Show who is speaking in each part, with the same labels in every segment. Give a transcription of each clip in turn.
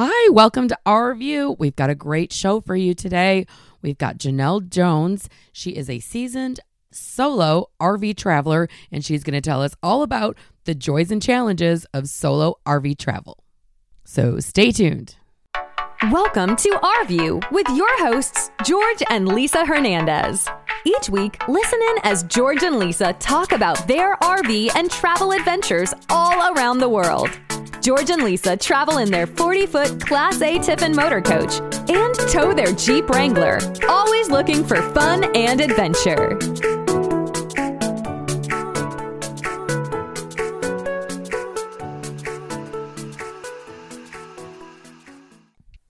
Speaker 1: Hi, welcome to our view. We've got a great show for you today. We've got Jenell Jones. She is a seasoned solo RV traveler, and she's going to tell us all about the joys and challenges of solo RV travel. So stay tuned.
Speaker 2: Welcome to Our View with your hosts, George and Lisa Hernandez. Each week, listen in as George and Lisa talk about their RV and travel adventures all around the world. George and Lisa travel in their 40 foot Class A Tiffin motor coach and tow their Jeep Wrangler, always looking for fun and adventure.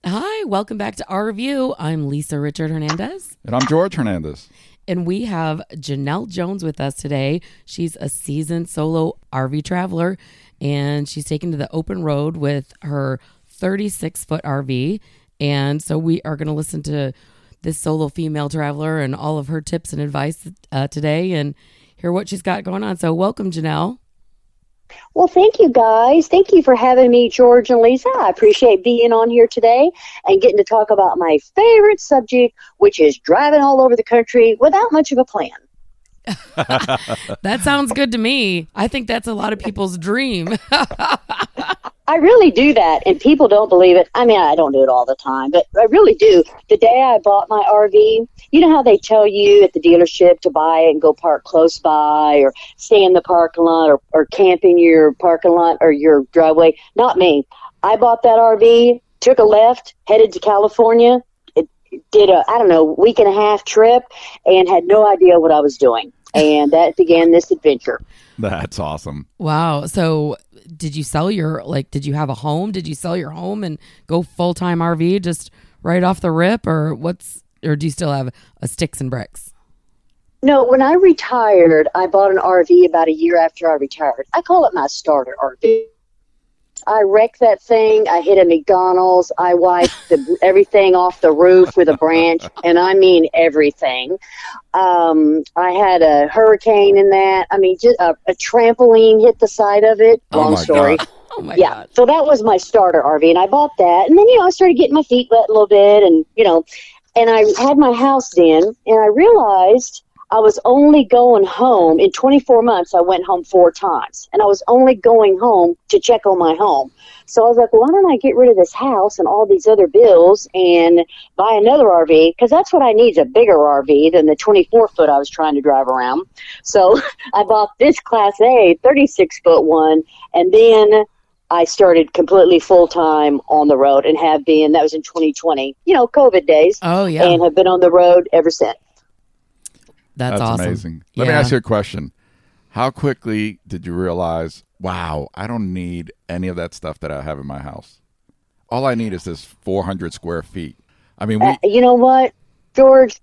Speaker 1: Hi, welcome back to our view. I'm Lisa Richard Hernandez.
Speaker 3: And I'm George Hernandez.
Speaker 1: And we have Jenell Jones with us today. She's a seasoned solo RV traveler and she's taken to the open road with her 36 foot RV. And so we are going to listen to this solo female traveler and all of her tips and advice uh, today and hear what she's got going on. So, welcome, Jenell.
Speaker 4: Well, thank you guys. Thank you for having me, George and Lisa. I appreciate being on here today and getting to talk about my favorite subject, which is driving all over the country without much of a plan.
Speaker 1: that sounds good to me. I think that's a lot of people's dream.
Speaker 4: I really do that, and people don't believe it. I mean, I don't do it all the time, but I really do. The day I bought my RV, you know how they tell you at the dealership to buy and go park close by, or stay in the parking lot, or, or camp in your parking lot or your driveway? Not me. I bought that RV, took a left, headed to California, did a I don't know week and a half trip, and had no idea what I was doing and that began this adventure.
Speaker 3: That's awesome.
Speaker 1: Wow. So, did you sell your like did you have a home? Did you sell your home and go full-time RV just right off the rip or what's or do you still have a sticks and bricks?
Speaker 4: No, when I retired, I bought an RV about a year after I retired. I call it my starter RV I wrecked that thing. I hit a McDonald's. I wiped the, everything off the roof with a branch, and I mean everything. Um, I had a hurricane in that. I mean, just a, a trampoline hit the side of it.
Speaker 3: Oh
Speaker 4: Long story.
Speaker 3: God.
Speaker 1: Oh my
Speaker 4: yeah.
Speaker 1: God.
Speaker 4: So that was my starter RV, and I bought that, and then you know I started getting my feet wet a little bit, and you know, and I had my house then, and I realized I was only going home in 24 months. I went home four times, and I was only going home to check on my home. So I was like, why don't I get rid of this house and all these other bills and buy another RV? Because that's what I need is a bigger RV than the 24 foot I was trying to drive around. So I bought this Class A 36 foot one, and then I started completely full time on the road and have been. That was in 2020, you know, COVID days.
Speaker 1: Oh yeah.
Speaker 4: And have been on the road ever since.
Speaker 1: That's,
Speaker 3: That's
Speaker 1: awesome.
Speaker 3: amazing. Let me ask you a question. How quickly did you realize, wow, I don't need any of that stuff that I have in my house? All I need is this 400 square feet. I mean, we.
Speaker 4: Uh, you know what, George?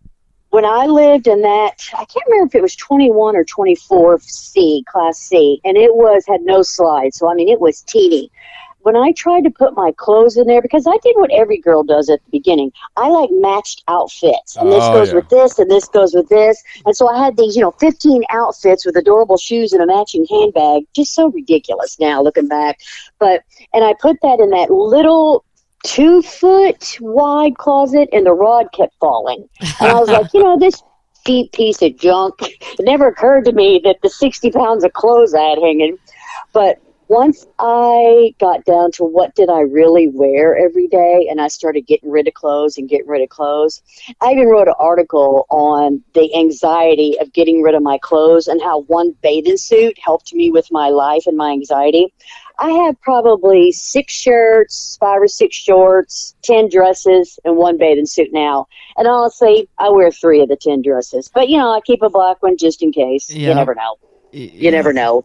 Speaker 4: When I lived in that, I can't remember if it was 21 or 24 C, Class C, and it was had no slides. So I mean, it was teeny. When I tried to put my clothes in there, because I did what every girl does at the beginning, I like matched outfits, and this
Speaker 3: Oh,
Speaker 4: goes
Speaker 3: yeah.
Speaker 4: with this, and this goes with this, and so I had these, you know, 15 outfits with adorable shoes and a matching handbag. Just so ridiculous now looking back, but and I put that in that little two foot wide closet and the rod kept falling. And I was like, you know, this cheap piece of junk. It never occurred to me that the 60 pounds of clothes I had hanging. But once I got down to what did I really wear every day, and I started getting rid of clothes and getting rid of clothes, I even wrote an article on the anxiety of getting rid of my clothes and how one bathing suit helped me with my life and my anxiety. I have probably six shirts, five or six shorts, ten dresses, and one bathing suit now. And honestly, I wear three of the ten dresses. But you know, I keep a black one just in case.
Speaker 1: Yeah.
Speaker 4: You never know. You never know.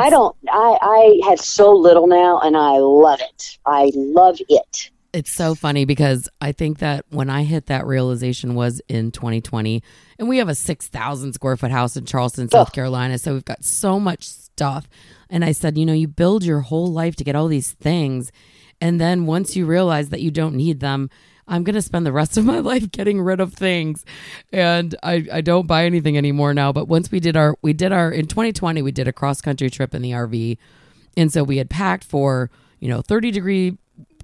Speaker 4: I don't. I I have so little now, and I love it. I love it.
Speaker 1: It's so funny because I think that when I hit that realization was in 2020, and we have a 6,000 square foot house in Charleston, South
Speaker 4: Ugh.
Speaker 1: Carolina. So we've got so much stuff. And I said, you know, you build your whole life to get all these things. And then once you realize that you don't need them, I'm going to spend the rest of my life getting rid of things. And I, I don't buy anything anymore now. But once we did our, we did our, in 2020, we did a cross country trip in the RV. And so we had packed for, you know, 30 degree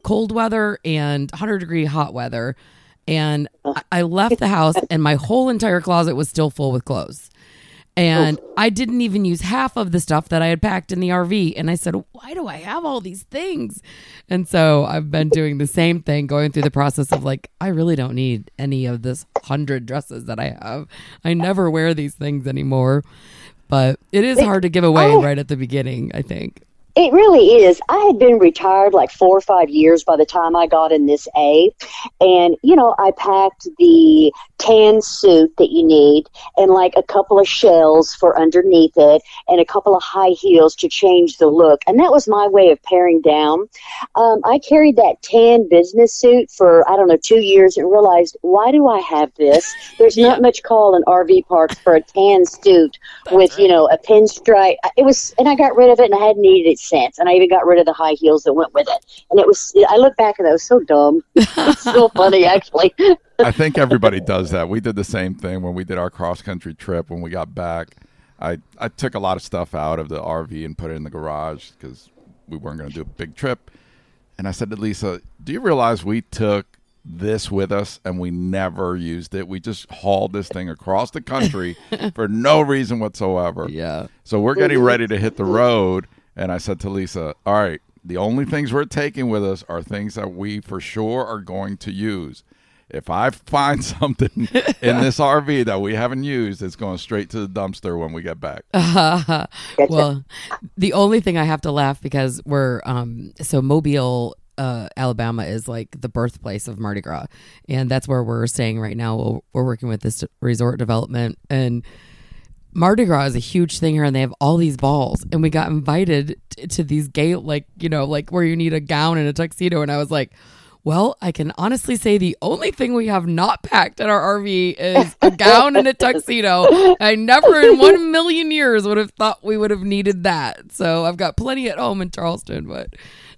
Speaker 1: cold weather and 100 degree hot weather. And I- I left the house and my whole entire closet was still full with clothes. And oh. I didn't even use half of the stuff that I had packed in the RV. And I said, Why do I have all these things? And so I've been doing the same thing, going through the process of like, I really don't need any of this hundred dresses that I have. I never wear these things anymore. But it is hard to give away
Speaker 4: oh.
Speaker 1: right at the beginning, I think.
Speaker 4: It really is. I had been retired like four or five years by the time I got in this A. And, you know, I packed the tan suit that you need and like a couple of shells for underneath it and a couple of high heels to change the look. And that was my way of paring down. Um, I carried that tan business suit for, I don't know, two years and realized, why do I have this? There's not much call in RV parks for a tan suit with, you know, a pinstripe. It was, and I got rid of it and I hadn't needed it since. And I even got rid of the high heels that went with it. And it was, I look back and I was so dumb. it's so funny, actually.
Speaker 3: I think everybody does that. We did the same thing when we did our cross country trip. When we got back, I I took a lot of stuff out of the RV and put it in the garage because we weren't going to do a big trip. And I said to Lisa, "Do you realize we took this with us and we never used it? We just hauled this thing across the country for no reason whatsoever."
Speaker 1: Yeah.
Speaker 3: So we're getting ready to hit the road, and I said to Lisa, "All right, the only things we're taking with us are things that we for sure are going to use. If I find something in this RV that we haven't used, it's going straight to the dumpster when we get back."
Speaker 1: well, the only thing I have to laugh because we're um so Mobile, uh, Alabama is like the birthplace of Mardi Gras, and that's where we're staying right now. We're, we're working with this resort development, and Mardi Gras is a huge thing here, and they have all these balls, and we got invited t- to these gay like you know like where you need a gown and a tuxedo, and I was like. Well, I can honestly say the only thing we have not packed in our RV is a gown and a tuxedo. I never in one million years would have thought we would have needed that. So I've got plenty at home in Charleston, but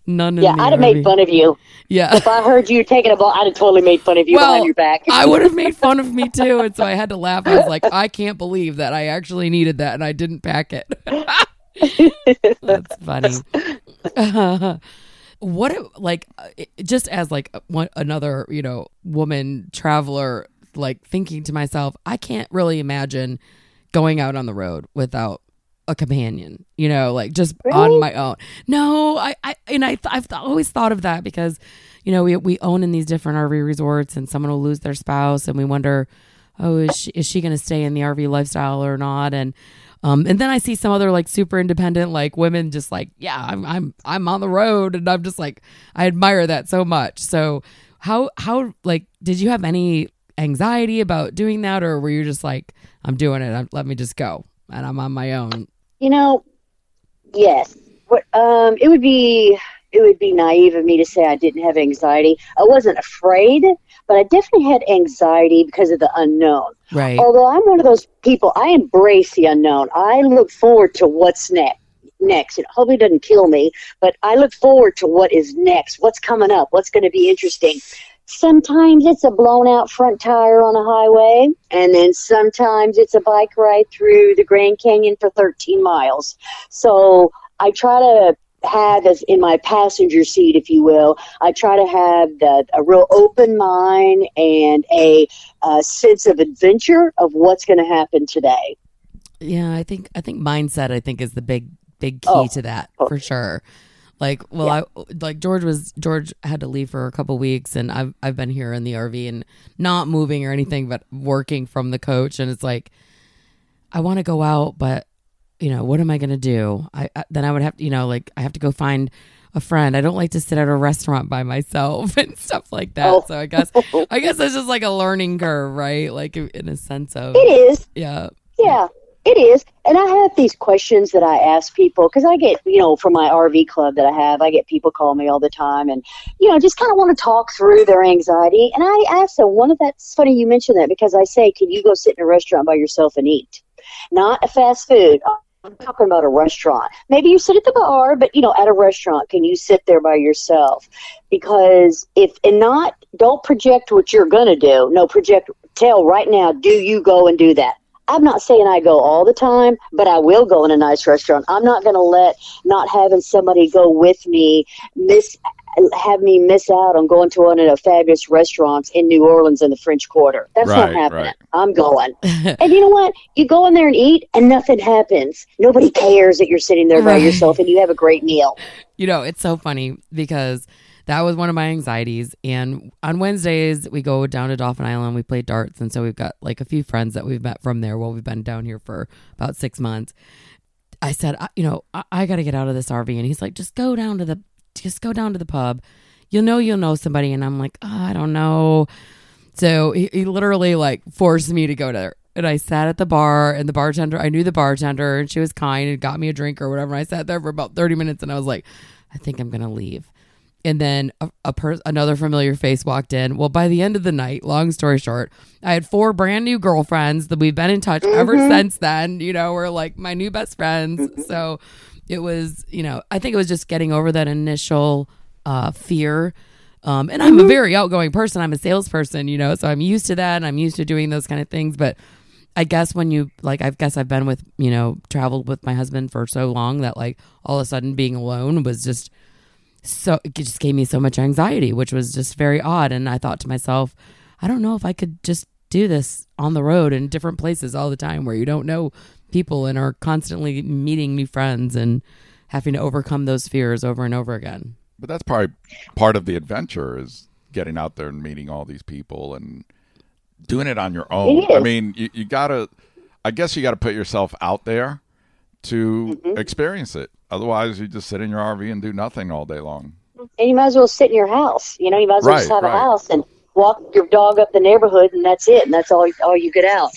Speaker 1: none in
Speaker 4: Yeah, I'd have
Speaker 1: RV.
Speaker 4: made fun of you.
Speaker 1: Yeah.
Speaker 4: If I heard you taking a ball, I'd have totally made fun of you
Speaker 1: well,
Speaker 4: behind your back.
Speaker 1: I would have made fun of me too, and so I had to laugh. I was like, I can't believe that I actually needed that and I didn't pack it. That's funny. what like uh, just as like uh, one another you know woman traveler like thinking to myself i can't really imagine going out on the road without a companion you know like just on my own. No i i and i th- i've th- always thought of that because you know we we own in these different rv resorts and someone will lose their spouse and we wonder oh is she is she going to stay in the rv lifestyle or not? And um, and then I see some other like super independent like women just like yeah I'm I'm I'm on the road and I'm just like I admire that so much. So how how like did you have any anxiety about doing that or were you just like I'm doing it I'm, let me just go and I'm on my own?
Speaker 4: You know, yes. What um it would be it would be naive of me to say I didn't have anxiety. I wasn't afraid, but I definitely had anxiety because of the unknown.
Speaker 1: Right.
Speaker 4: Although I'm one of those people, I embrace the unknown. I look forward to what's next. Next, it hopefully doesn't kill me, but I look forward to what is next. What's coming up? What's going to be interesting? Sometimes it's a blown out front tire on a highway, and then sometimes it's a bike ride through the Grand Canyon for 13 miles. So I try to have as in my passenger seat, if you will, I try to have the, a real open mind and a, uh sense of adventure of what's going to happen today.
Speaker 1: Yeah, I think I think mindset I think is the big big key
Speaker 4: Oh.
Speaker 1: to that for sure. Like, well, I like George was George had to leave for a couple weeks, and I've I've been here in the RV and not moving or anything, but working from the coach, and it's like I want to go out, but you know what am I going to do? I, I then I would have to, you know like I have to go find a friend. I don't like to sit at a restaurant by myself and stuff like that.
Speaker 4: Oh.
Speaker 1: So I guess oh. I guess it's just like a learning curve, right? Like in a sense of
Speaker 4: It is.
Speaker 1: yeah.
Speaker 4: Yeah, it is. And I have these questions that I ask people because I get, you know, from my RV club that I have, I get people call me all the time and, you know, just kind of want to talk through their anxiety. And I ask them, one of that's funny you mentioned that because I say, can you go sit in a restaurant by yourself and eat? Not a fast food. I'm talking about a restaurant. Maybe you sit at the bar, but you know, at a restaurant, can you sit there by yourself? Because if and not, don't project what you're gonna do. No, project. Tell right now. Do you go and do that? I'm not saying I go all the time, but I will go in a nice restaurant. I'm not going to let not having somebody go with me miss have me miss out on going to one of the fabulous restaurants in New Orleans in the French Quarter. That's
Speaker 3: Right,
Speaker 4: not happening.
Speaker 3: right.
Speaker 4: I'm going. and you know what? You go in there and eat, and nothing happens. Nobody cares that you're sitting there by yourself and you have a great meal.
Speaker 1: You know, it's so funny because that was one of my anxieties. And on Wednesdays, we go down to Dauphin Island. We play darts. And so we've got like a few friends that we've met from there while we've been down here for about six months. I said, I, you know, I, I got to get out of this RV. And he's like, just go down to the, just go down to the pub. You'll know you'll know somebody. And I'm like, oh, I don't know. So he, he literally like forced me to go there. And I sat at the bar and the bartender, I knew the bartender and she was kind and got me a drink or whatever. I sat there for about 30 minutes and I was like, I think I'm going to leave. And then a, a per- another familiar face walked in. Well, by the end of the night, long story short, I had four brand new girlfriends that we've been in touch ever mm-hmm. since then. You know, we're like my new best friends. So it was, you know, I think it was just getting over that initial uh, fear. Um, and I'm a very outgoing person. I'm a salesperson, you know, so I'm used to that and I'm used to doing those kind of things. But I guess when you like, I guess I've been with, you know, traveled with my husband for so long that like all of a sudden being alone was just so it just gave me so much anxiety, which was just very odd. And I thought to myself, I don't know if I could just do this on the road in different places all the time where you don't know people and are constantly meeting new friends and having to overcome those fears over and over again.
Speaker 3: But that's probably part of the adventure is getting out there and meeting all these people and doing it on your own. I mean, you, you gotta. I guess you got to put yourself out there to
Speaker 4: Mm-hmm.
Speaker 3: experience it. Otherwise, you just sit in your RV and do nothing all day long.
Speaker 4: And you might as well sit in your house. You know, you might as well just have
Speaker 3: right.
Speaker 4: a house and walk your dog up the neighborhood, and that's it. And that's all all you get out.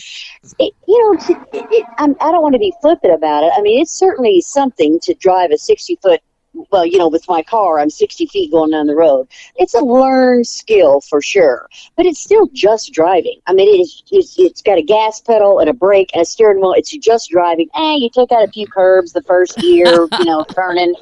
Speaker 4: It, you know, it, it, I'm, I don't want to be flippant about it. I mean, it's certainly something to drive a 60 foot. Well, you know, with my car, I'm 60 feet going down the road. It's a learned skill for sure, but it's still just driving. I mean, it is, it's, it's got a gas pedal and a brake and a steering wheel. It's just driving. Eh, you take out a few curbs the first year, you know, turning.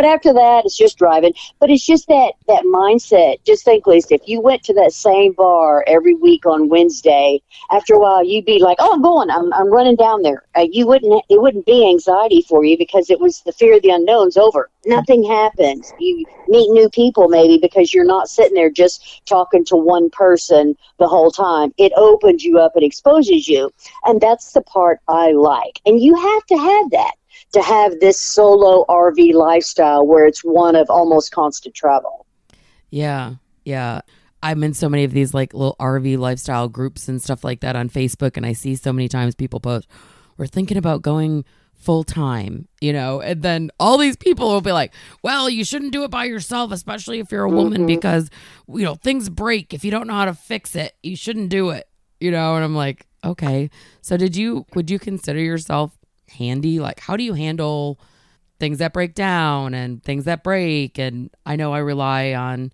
Speaker 4: But after that, it's just driving. But it's just that that mindset. Just think, Lisa, if you went to that same bar every week on Wednesday, after a while, you'd be like, "Oh, I'm going. I'm I'm running down there." Uh, you wouldn't. It wouldn't be anxiety for you because it was the fear of the unknown's over. Nothing happens. You meet new people maybe because you're not sitting there just talking to one person the whole time. It opens you up and exposes you, and that's the part I like. And you have to have that to have this solo RV lifestyle where it's one of almost constant travel.
Speaker 1: Yeah. Yeah. I'm in so many of these like little RV lifestyle groups and stuff like that on Facebook. And I see so many times people post, we're thinking about going full time, you know, and then all these people will be like, well, you shouldn't do it by yourself, especially if you're a woman, mm-hmm. because, you know, things break. If you don't know how to fix it, you shouldn't do it, you know? And I'm like, okay. So did you, would you consider yourself handy? Like, how do you handle things that break down and things that break? And I know I rely on,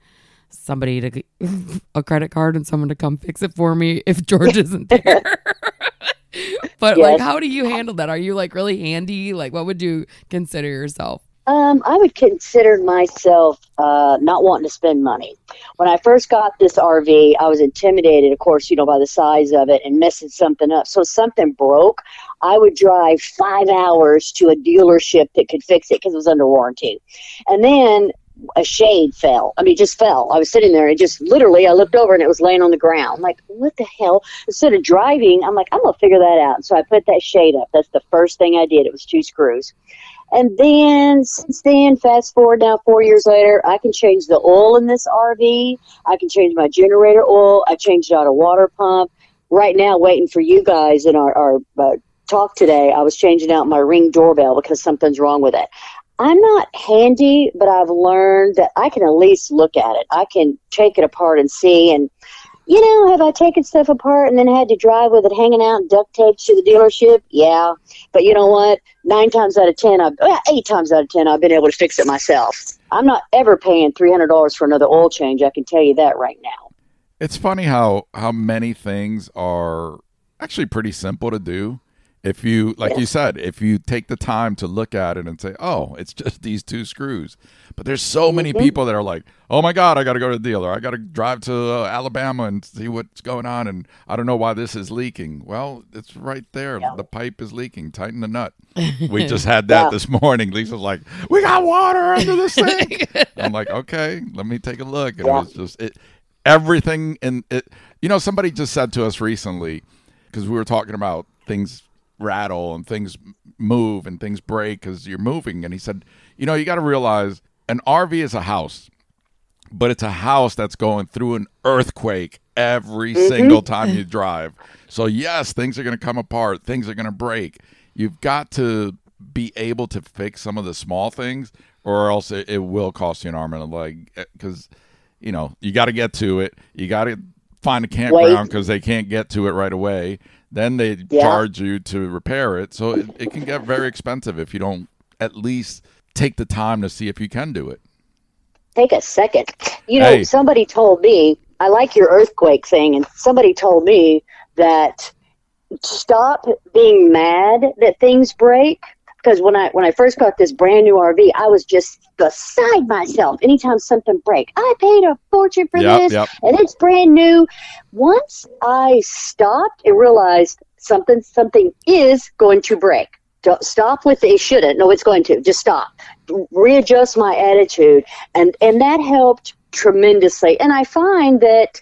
Speaker 1: somebody to a credit card and someone to come fix it for me if George isn't there. but like how do you handle that? Are you like really handy? Like what would you consider yourself?
Speaker 4: Um, I would consider myself uh, not wanting to spend money. When I first got this RV, I was intimidated, of course, you know, by the size of it and messing something up. So something broke, I would drive five hours to a dealership that could fix it because it was under warranty. And then a shade fell. I mean, just fell. I was sitting there and just literally, I looked over and it was laying on the ground. I'm like, what the hell? Instead of driving, I'm like, I'm going to figure that out. So I put that shade up. That's the first thing I did. It was two screws. And then, since then, fast forward now, four years later, I can change the oil in this RV. I can change my generator oil. I changed out a water pump. Right now, waiting for you guys in our, our uh, talk today, I was changing out my ring doorbell because something's wrong with it. I'm not handy, but I've learned that I can at least look at it. I can take it apart and see. And, you know, have I taken stuff apart and then had to drive with it hanging out and duct taped to the dealership? Yeah. But you know what? Nine times out of ten, I've, well, eight times out of ten, I've been able to fix it myself. I'm not ever paying $300 for another oil change. I can tell you that right now.
Speaker 3: It's funny how how many things are actually pretty simple to do If you, like you said, if you take the time to look at it and say, "Oh, it's just these two screws," but there's so many
Speaker 4: Mm-hmm.
Speaker 3: people that are like, "Oh my God, I got to go to the dealer. I got to drive to uh, Alabama and see what's going on, and I don't know why this is leaking." Well, it's right there. The pipe is leaking. Tighten the nut. We just had that
Speaker 4: Yeah.
Speaker 3: this morning. Lisa's like, "We got water under the sink." I'm like, "Okay, let me take a look." And
Speaker 4: Yeah.
Speaker 3: it was just it. Everything in it. You know, somebody just said to us recently because we were talking about things rattle and things move and things break because you're moving. And he said, you know, you got to realize an RV is a house, but it's a house that's going through an earthquake every mm-hmm. single time you drive. So, yes, things are going to come apart, things are going to break. You've got to be able to fix some of the small things, or else it, it will cost you an arm and a leg eh, because, you know, you got to get to it. You got to find a campground because they can't get to it right away. Then they
Speaker 4: Yeah.
Speaker 3: charge you to repair it. So it, it can get very expensive if you don't at least take the time to see if you can do it.
Speaker 4: Take a second. You know,
Speaker 3: Hey.
Speaker 4: somebody told me, I like your earthquake thing, and somebody told me that stop being mad that things break. Because when I when I first got this brand new RV, I was just beside myself. Anytime something break, I paid a fortune for
Speaker 3: Yep,
Speaker 4: this,
Speaker 3: yep.
Speaker 4: and it's brand new. Once I stopped and realized something something is going to break. Don't stop with it shouldn't. No, it's going to. Just stop. Readjust my attitude, and and that helped tremendously. And I find that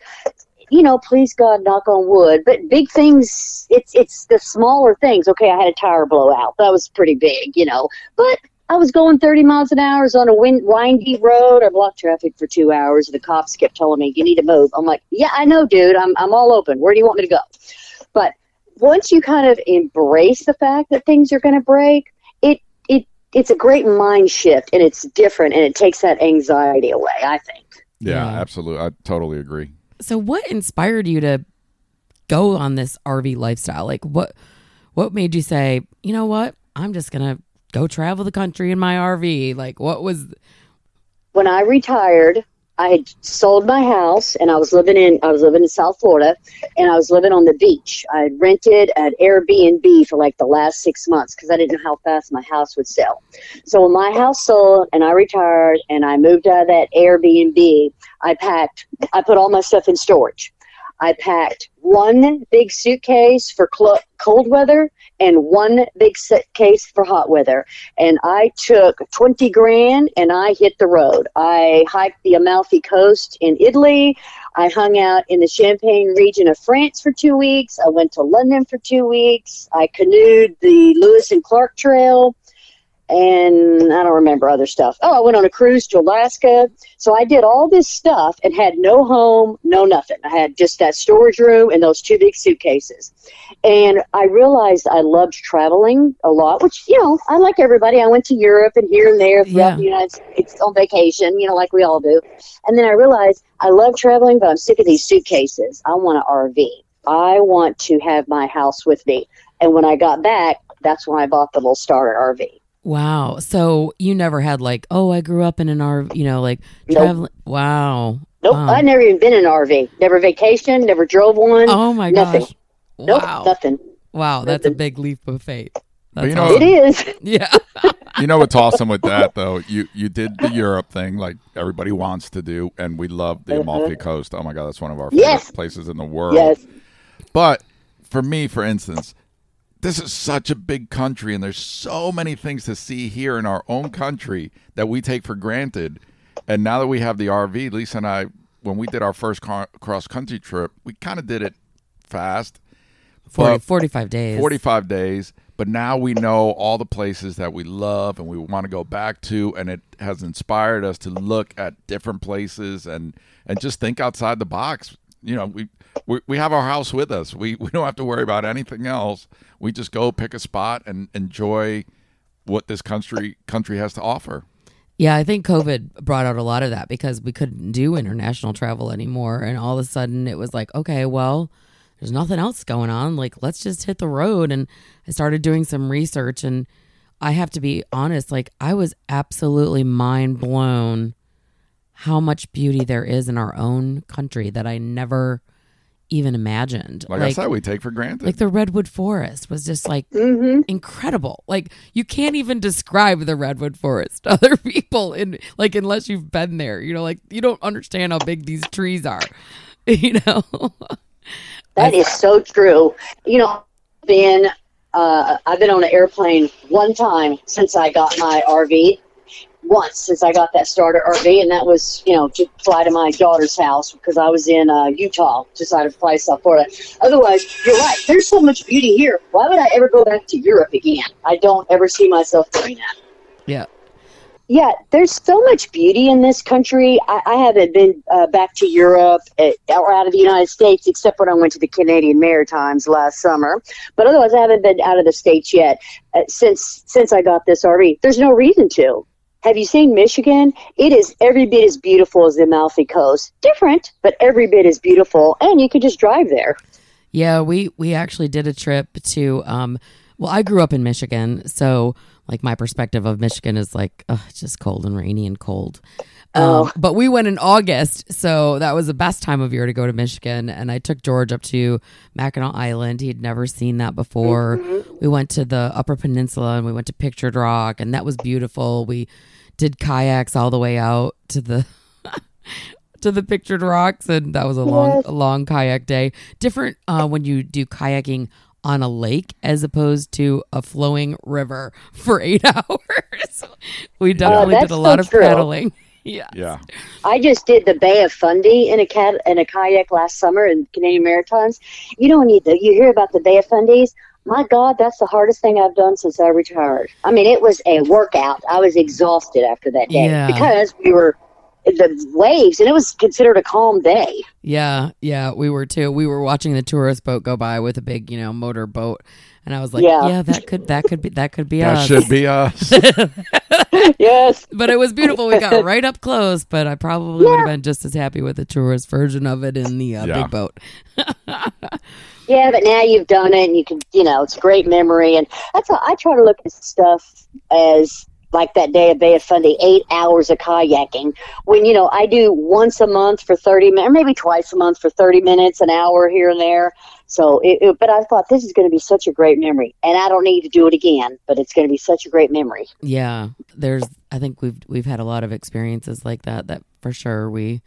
Speaker 4: you know, please God, knock on wood. But big things, it's it's the smaller things. Okay, I had a tire blowout. That was pretty big, you know. But I was going 30 miles an hour on a wind, windy road. I blocked traffic for two hours. The cops kept telling me, "You need to move." I'm like, "Yeah, I know, dude. I'm I'm all open. Where do you want me to go?" But once you kind of embrace the fact that things are going to break, it it it's a great mind shift, and it's different, and it takes that anxiety away. I think.
Speaker 3: Yeah,
Speaker 1: Yeah.
Speaker 3: absolutely. I totally agree.
Speaker 1: So what inspired you to go on this RV lifestyle? Like what what made you say, "You know what? I'm just going to go travel the country in my RV." Like what was
Speaker 4: when I retired, I had sold my house and I was living in I was living in South Florida and I was living on the beach. I had rented an Airbnb for like the last six months because I didn't know how fast my house would sell. So when my house sold and I retired and I moved out of that Airbnb, I packed I put all my stuff in storage. I packed one big suitcase for cl- cold weather and one big suitcase for hot weather and I took 20 grand and I hit the road. I hiked the Amalfi Coast in Italy. I hung out in the Champagne region of France for two weeks. I went to London for two weeks. I canoed the Lewis and Clark Trail. And I don't remember other stuff. Oh, I went on a cruise to Alaska. So I did all this stuff and had no home, no nothing. I had just that storage room and those two big suitcases. And I realized I loved traveling a lot, which, you know, I like everybody. I went to Europe and here and there throughout
Speaker 1: Yeah.
Speaker 4: the United States on vacation, you know, like we all do. And then I realized I love traveling, but I'm sick of these suitcases. I want an RV. I want to have my house with me. And when I got back, that's when I bought the little starter RV.
Speaker 1: Wow. So you never had like, "Oh, I grew up in an RV," you know, like
Speaker 4: Nope.
Speaker 1: traveling. Wow.
Speaker 4: Nope,
Speaker 1: Wow.
Speaker 4: I've never even been in an RV. Never vacation, never drove one.
Speaker 1: Oh my
Speaker 4: nothing.
Speaker 1: gosh.
Speaker 4: Nope,
Speaker 1: Wow.
Speaker 4: nothing.
Speaker 1: Wow, that's a big leap of faith. That's
Speaker 3: you know-
Speaker 1: awesome.
Speaker 4: It is.
Speaker 1: Yeah.
Speaker 3: You know what's awesome with that though? You you did the Europe thing like everybody wants to do, and we love the uh-huh. Amalfi Coast. Oh my god, that's one of our favorite
Speaker 4: Yes.
Speaker 3: places in the world.
Speaker 4: yes.
Speaker 3: But for me, for instance, this is such a big country, and there's so many things to see here in our own country that we take for granted. And now that we have the RV, Lisa and I, when we did our first car- cross country trip, we kind of did it fast.
Speaker 1: 40, 45 days.
Speaker 3: 45 days but now we know all the places that we love and we want to go back to and it has inspired us to look at different places and and just think outside the box you know we we, we have our house with us we we don't have to worry about anything else we just go pick a spot and enjoy what this country country has to offer
Speaker 1: Yeah, I think COVID brought out a lot of that because we couldn't do international travel anymore. And all of a sudden it was like, okay, well, there's nothing else going on. Like, let's just hit the road. And I started doing some research. And I have to be honest, like, I was absolutely mind blown how much beauty there is in our own country that I never even imagined.
Speaker 3: Like, I said, we take for granted.
Speaker 1: like the redwood forest was just like
Speaker 4: hmm
Speaker 1: incredible. Like you can't even describe the redwood forest to other people in like unless you've been there. You know, like you don't understand how big these trees are. You know.
Speaker 4: That is so true. You know, been uh, I've been on an airplane one time since I got my RV. Once since I got that starter RV, and that was you know to fly to my daughter's house because I was in uh, Utah, decided to fly to South Florida. Otherwise, you're right. There's so much beauty here. Why would I ever go back to Europe again? I don't ever see myself doing that.
Speaker 1: yeah.
Speaker 4: Yeah, there's so much beauty in this country. I, I haven't been uh, back to Europe uh, or out of the United States except when I went to the Canadian Maritimes last summer. But otherwise, I haven't been out of the states yet uh, since since I got this RV. There's no reason to. Have you seen Michigan? It is every bit as beautiful as the Amalfi Coast. Different, but every bit as beautiful, and you can just drive there.
Speaker 1: Yeah, we we actually did a trip to um well, I grew up in Michigan, so like my perspective of Michigan is like ugh, it's just cold and rainy and cold. Um, but we went in August, so that was the best time of year to go to Michigan. And I took George up to Mackinac Island. He had never seen that before. We went to the Upper Peninsula and we went to Pictured Rock, and that was beautiful. We did kayaks all the way out to the to the pictured rocks and that was a long
Speaker 4: Yes.
Speaker 1: a long kayak day different uh, when you do kayaking on a lake as opposed to a flowing river for eight hours we definitely
Speaker 4: Oh,
Speaker 1: did a lot
Speaker 4: so
Speaker 1: of
Speaker 4: true.
Speaker 1: paddling yeah
Speaker 3: yeah.
Speaker 4: I just did the Bay of Fundy in a cat in a kayak last summer in Canadian Maritimes. You don't need the you hear about the Bay of Fundies. My God, that's the hardest thing I've done since I retired. I mean, it was a workout. I was exhausted after that day
Speaker 1: Yeah.
Speaker 4: because we were the waves, and it was considered a calm day.
Speaker 1: yeah yeah we were too we were watching the tourist boat go by with a big you know motor boat and i was like yeah,
Speaker 4: Yeah.
Speaker 1: that could that could be that could be us.
Speaker 3: That
Speaker 1: us
Speaker 3: should be us.
Speaker 4: Yes,
Speaker 1: but it was beautiful we got right up close but i probably would have been just as happy with the tourist version of it in the uh,
Speaker 3: Yeah.
Speaker 1: big boat
Speaker 4: yeah, but now you've done it, and you can, you know, it's a great memory, and that's all, I try to look at stuff as like that day of Bay of Fundy, eight hours of kayaking. When you know I do once a month for thirty minutes, or maybe twice a month for thirty minutes, an hour here and there. So, it, it, but I thought this is going to be such a great memory, and I don't need to do it again, but it's going to be such a great memory.
Speaker 1: Yeah, there's. I think we've we've had a lot of experiences like that. That for sure we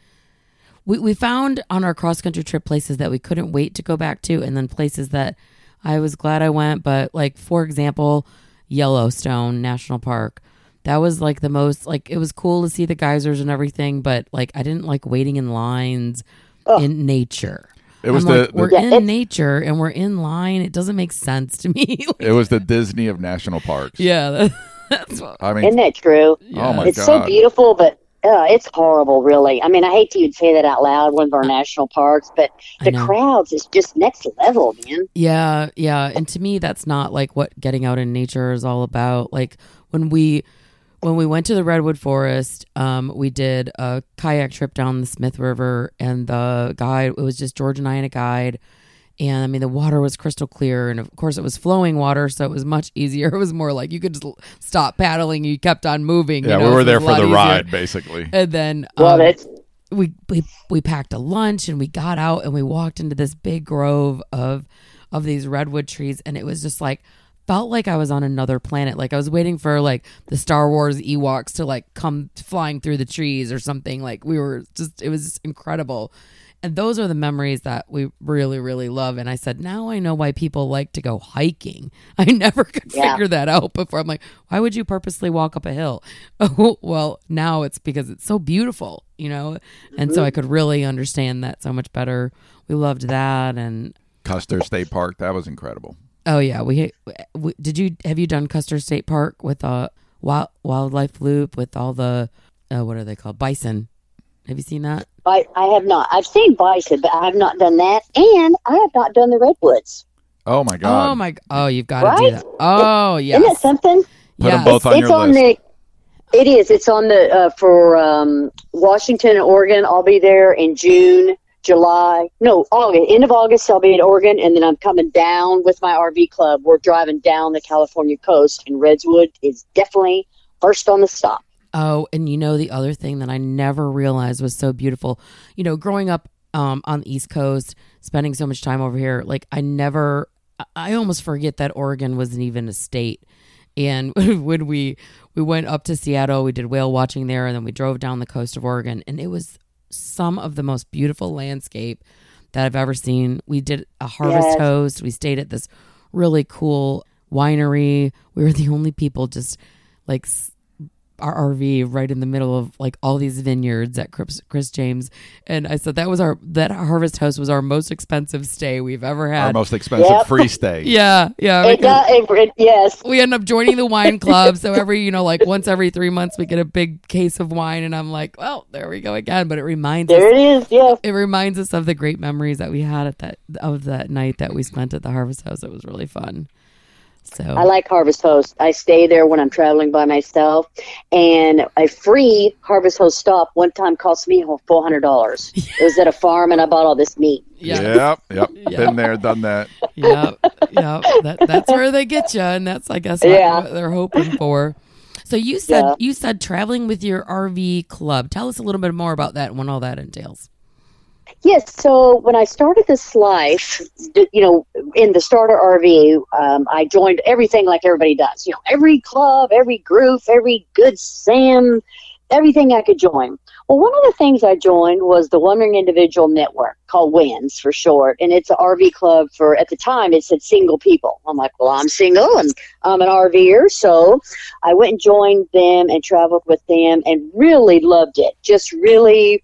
Speaker 1: we we found on our cross country trip places that we couldn't wait to go back to, and then places that I was glad I went. But like for example, Yellowstone National Park. That was like the most like it was cool to see the geysers and everything, but like I didn't like waiting in lines in nature.
Speaker 3: It was
Speaker 1: I'm
Speaker 3: the,
Speaker 1: like, we're
Speaker 3: the
Speaker 1: in
Speaker 4: it's-
Speaker 1: nature and we're in line. It doesn't make sense to me.
Speaker 3: it was the Disney of national parks.
Speaker 1: yeah, that- that's what.
Speaker 3: I mean,
Speaker 4: Isn't that true?
Speaker 3: oh my
Speaker 4: it's
Speaker 3: god.
Speaker 4: so beautiful, but uh, it's horrible, really. I mean, I hate to even say that out loud, one of our national parks, but the crowds is just next level, man.
Speaker 1: Yeah, yeah. And to me that's not like what getting out in nature is all about. Like when we when we went to the redwood forest, um, we did a kayak trip down the Smith River and the guide it was just George and I and a guide. And I mean the water was crystal clear and of course it was flowing water, so it was much easier. It was more like you could just stop paddling, you kept on moving. you
Speaker 3: yeah,
Speaker 1: know,
Speaker 3: we were there for the
Speaker 1: easier.
Speaker 3: ride, basically.
Speaker 1: And then
Speaker 4: Well,
Speaker 1: um,
Speaker 4: that's
Speaker 1: we, we we packed a lunch and we got out and we walked into this big grove of of these redwood trees and it was just like felt like I was on another planet. Like I was waiting for like the Star Wars Ewoks to like come flying through the trees or something. Like we were just it was just incredible. And those are the memories that we really really love. And I said now I know why people like to go hiking. I never could
Speaker 4: Yeah.
Speaker 1: figure that out before. I'm like why would you purposely walk up a hill? Oh well now it's because it's so beautiful you know? And so mm-hmm. I could really understand that so much better. We loved that and
Speaker 3: Custer State Park, that was incredible.
Speaker 1: Oh yeah we, we did you have you done Custer State Park with a wild, wildlife loop with all the uh, what are they called bison have you seen that
Speaker 4: I, I have not. I've seen bison, but I have not done that, and I have not done the redwoods.
Speaker 3: Oh my god.
Speaker 1: oh my g- oh you've got to do
Speaker 4: Right?
Speaker 1: that oh yeah,
Speaker 4: Isn't that
Speaker 1: yes
Speaker 4: something?
Speaker 3: Put 'em
Speaker 1: yes.
Speaker 3: both on
Speaker 4: it's
Speaker 3: your
Speaker 4: on
Speaker 3: list.
Speaker 4: the. It is. It's on the uh, for um, Washington and Oregon. I'll be there in June, July. No, August. End of August, I'll be in Oregon, and then I'm coming down with my RV club. We're driving down the California coast, and Redwood is definitely first on the stop.
Speaker 1: Oh, and you know the other thing that I never realized was so beautiful. You know, growing up um, on the East Coast, spending so much time over here, like I never, I- almost forget that Oregon wasn't even a state. And when we we went up to Seattle, we did whale watching there, and then we drove down the coast of Oregon, and it was some of the most beautiful landscape that I've ever seen. We did a harvest
Speaker 4: Yes.
Speaker 1: host. We stayed at this really cool winery. We were the only people just like s- our RV right in the middle of like all these vineyards at Chris, Chris James. And I said that was our that harvest host was our most expensive stay we've ever had.
Speaker 3: Our most expensive
Speaker 4: Yep.
Speaker 3: free stay.
Speaker 1: yeah, yeah.
Speaker 4: It got, it, it- yes.
Speaker 1: we end up joining the wine club. So every, you know, like once every three months, we get a big case of wine, and I'm like, well, there we go again. But it reminds
Speaker 4: There
Speaker 1: us,
Speaker 4: it is. Yeah.
Speaker 1: it reminds us of the great memories that we had at that of that night that we spent at the Harvest Host. It was really fun. So
Speaker 4: I like Harvest Host. I stay there when I'm traveling by myself, and a free Harvest Host stop one time cost me four hundred dollars. It was at a farm, and I bought all this meat.
Speaker 1: yeah,
Speaker 3: Yep. Yep.
Speaker 1: Yeah.
Speaker 3: Been there, done that.
Speaker 1: yeah, yeah. That, that's where they get you, and that's I guess
Speaker 4: Yeah.
Speaker 1: what they're hoping for. So you said
Speaker 4: Yeah.
Speaker 1: you said traveling with your RV club. Tell us a little bit more about that and what all that entails.
Speaker 4: Yes. So when I started this life, you know, in the starter RV, um, I joined everything like everybody does. You know, every club, every group, every good Sam, everything I could join. Well, one of the things I joined was the Wandering Individual Network, called WINS for short, and it's an RV club for. At the time, it said single people. I'm like, well, I'm single and I'm an RVer, so I went and joined them and traveled with them, and really loved it. Just really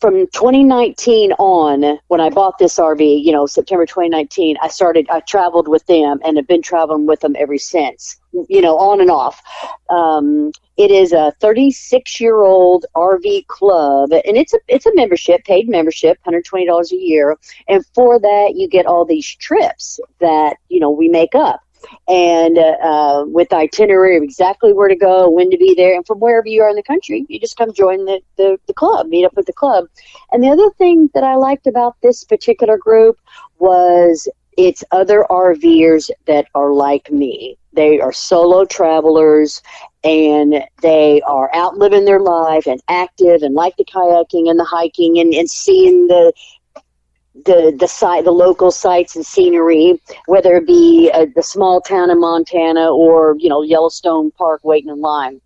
Speaker 4: from 2019 on, when I bought this RV, you know, September 2019, I started, I traveled with them and have been traveling with them ever since, you know, on and off. Um, it is a 36 year old RV club and it's a, it's a membership, paid membership, $120 a year. And for that, you get all these trips that, you know, we make up and uh, uh, with itinerary of exactly where to go, when to be there, and from wherever you are in the country, you just come join the, the, the club, meet up with the club. And the other thing that I liked about this particular group was it's other RVers that are like me. They are solo travelers and they are out living their life and active and like the kayaking and the hiking and, and seeing the the the site the local sites and scenery whether it be uh, the small town in Montana or you know Yellowstone Park waiting in line.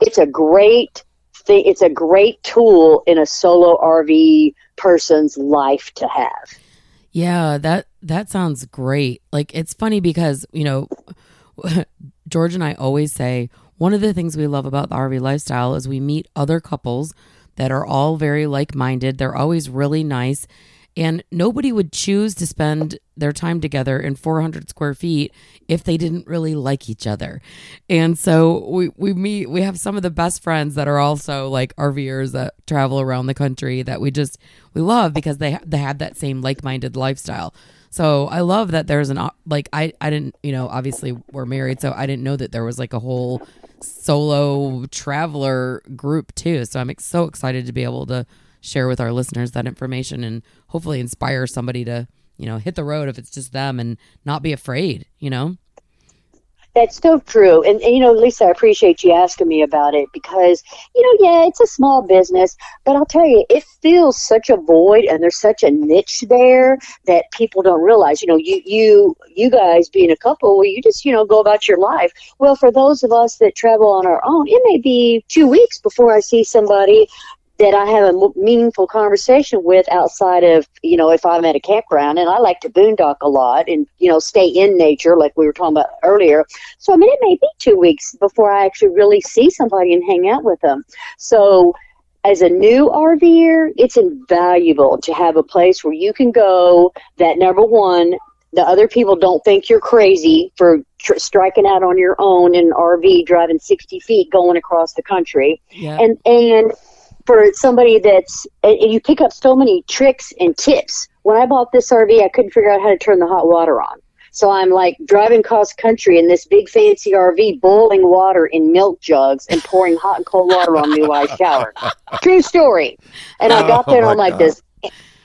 Speaker 4: It's a great thing. It's a great tool in a solo RV person's life to have.
Speaker 1: Yeah, that that sounds great. Like it's funny because, you know, George and I always say one of the things we love about the RV lifestyle is we meet other couples that are all very like-minded. They're always really nice and nobody would choose to spend their time together in 400 square feet if they didn't really like each other. And so we, we meet, we have some of the best friends that are also like RVers that travel around the country that we just, we love because they, they have that same like minded lifestyle. So I love that there's an, like, I, I didn't, you know, obviously we're married, so I didn't know that there was like a whole solo traveler group too. So I'm so excited to be able to share with our listeners that information and hopefully inspire somebody to, you know, hit the road if it's just them and not be afraid, you know?
Speaker 4: That's so true. And, and, you know, Lisa, I appreciate you asking me about it because, you know, yeah, it's a small business, but I'll tell you, it fills such a void and there's such a niche there that people don't realize. You know, you you you guys being a couple, well, you just, you know, go about your life. Well, for those of us that travel on our own, it may be two weeks before I see somebody that I have a m- meaningful conversation with outside of, you know, if I'm at a campground and I like to boondock a lot and, you know, stay in nature like we were talking about earlier. So, I mean, it may be two weeks before I actually really see somebody and hang out with them. So, as a new RVer, it's invaluable to have a place where you can go that number one, the other people don't think you're crazy for tr- striking out on your own in an RV driving 60 feet going across the country
Speaker 1: Yeah.
Speaker 4: and and for somebody that's you pick up so many tricks and tips. When I bought this RV, I couldn't figure out how to turn the hot water on. So I'm like driving cross country in this big fancy RV, boiling water in milk jugs and pouring hot and cold water on me while I showered. True story. And I got oh there and
Speaker 3: Oh,
Speaker 4: I'm like,
Speaker 3: God.
Speaker 4: "Does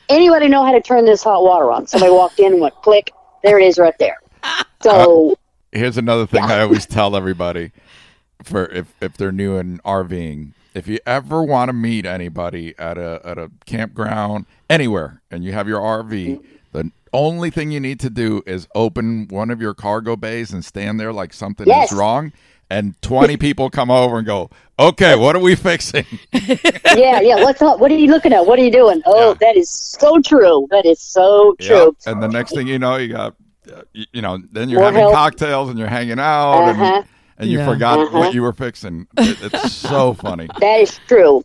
Speaker 4: anybody know how to turn this hot water on?" Somebody walked in and went click. There it is, right there. Uh, so
Speaker 3: Here's another thing I always tell everybody for if if they're new in RVing if you ever want to meet anybody at a at a campground anywhere, and you have your RV, the only thing you need to do is open one of your cargo bays and stand there like something
Speaker 4: Yes.
Speaker 3: is wrong. And twenty people come over and go, "Okay, what are we fixing?"
Speaker 4: yeah, yeah. What's up? What are you looking at? What are you doing? Oh,
Speaker 3: Yeah.
Speaker 4: that is so true. That is so true.
Speaker 3: Yep. And the next thing you know, you got, uh, you, you know, then you're
Speaker 4: More
Speaker 3: having
Speaker 4: help.
Speaker 3: cocktails and you're hanging out,
Speaker 4: Uh-huh.
Speaker 3: and, and you
Speaker 1: Yeah.
Speaker 3: forgot
Speaker 4: Uh-huh.
Speaker 3: what you were fixing. It, it's so funny.
Speaker 4: That is true.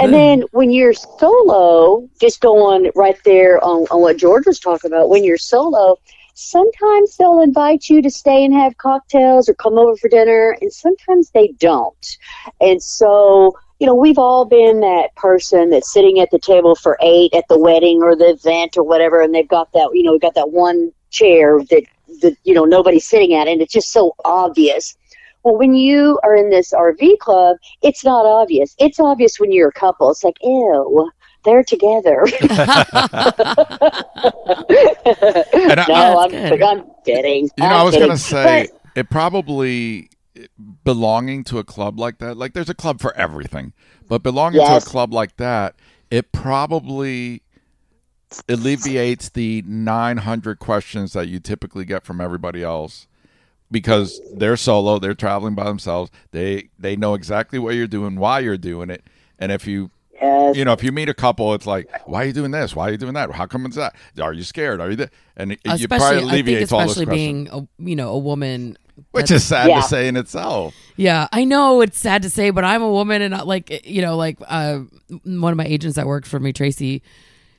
Speaker 4: And then when you're solo, just going right there on, on what George was talking about, when you're solo, sometimes they'll invite you to stay and have cocktails or come over for dinner, and sometimes they don't. And so, you know, we've all been that person that's sitting at the table for eight at the wedding or the event or whatever, and they've got that, you know, we've got that one chair that, that you know, nobody's sitting at, and it's just so obvious. Well, when you are in this RV club, it's not obvious. It's obvious when you're a couple. It's like, ew, they're together.
Speaker 3: And I-
Speaker 4: no, I'm,
Speaker 1: That's.
Speaker 4: I'm kidding.
Speaker 3: You know,
Speaker 4: I'm
Speaker 3: I was gonna say
Speaker 4: But-
Speaker 3: it probably belonging to a club like that. Like, there's a club for everything, but belonging
Speaker 4: Yes.
Speaker 3: to a club like that, it probably alleviates the 900 questions that you typically get from everybody else because they're solo, they're traveling by themselves. They they know exactly what you're doing, why you're doing it, and if you
Speaker 4: yes,
Speaker 3: you know, if you meet a couple, it's like, why are you doing this? Why are you doing that? How come it's that? Are you scared? Are you? Th-? And it, you
Speaker 1: especially,
Speaker 3: probably
Speaker 1: I think
Speaker 3: alleviates all those
Speaker 1: especially
Speaker 3: questions,
Speaker 1: being a, you know a woman.
Speaker 3: which is sad
Speaker 4: Yeah.
Speaker 3: to say in itself.
Speaker 1: Yeah, I know it's sad to say, but I'm a woman, and not like you know, like uh, one of my agents that worked for me, Tracy.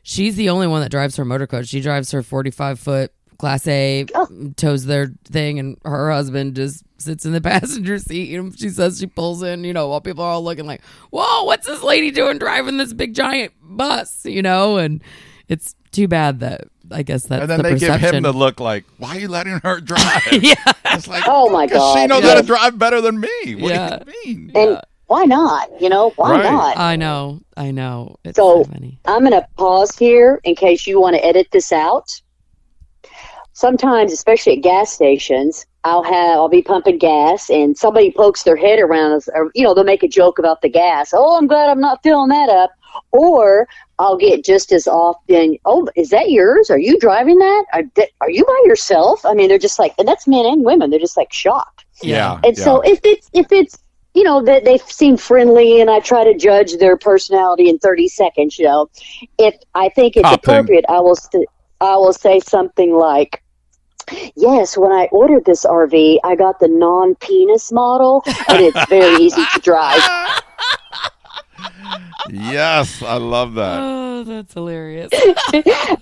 Speaker 1: She's the only one that drives her motor coach. She drives her 45 foot Class A, oh. tows their thing, and her husband just sits in the passenger seat. And she says she pulls in, you know, while people are all looking like, "Whoa, what's this lady doing driving this big giant bus?" You know, and it's too bad that I guess that's
Speaker 3: And then
Speaker 1: the
Speaker 3: they give him the look like, why are you letting her drive?
Speaker 1: yeah,
Speaker 3: It's like,
Speaker 4: Oh, my
Speaker 3: god, She
Speaker 4: God,
Speaker 3: knows how to drive better than me. What
Speaker 1: Yeah.
Speaker 3: do you mean?
Speaker 4: and why not? You know, why
Speaker 3: Right.
Speaker 4: not?
Speaker 1: I know, I know. It's
Speaker 4: So-
Speaker 1: so funny.
Speaker 4: I'm going to pause here in case you want to edit this out. Sometimes, especially at gas stations, I'll have I'll be pumping gas, and somebody pokes their head around us, or you know they'll make a joke about the gas. Oh, I'm glad I'm not filling that up. Or I'll get just as often. Oh, is that yours? Are you driving that? Are, that- are you by yourself? I mean, they're just like, and that's men and women. They're just like shocked.
Speaker 3: Yeah.
Speaker 4: And
Speaker 3: yeah.
Speaker 4: so if it's if it's you know that they seem friendly and I try to judge their personality in 30 seconds, you know, if I think it's
Speaker 3: Topping.
Speaker 4: appropriate, I will st- I will say something like Yes, when I ordered this RV, I got the non-penis model, and it's very easy to drive.
Speaker 3: yes, I love that.
Speaker 1: Oh, that's hilarious.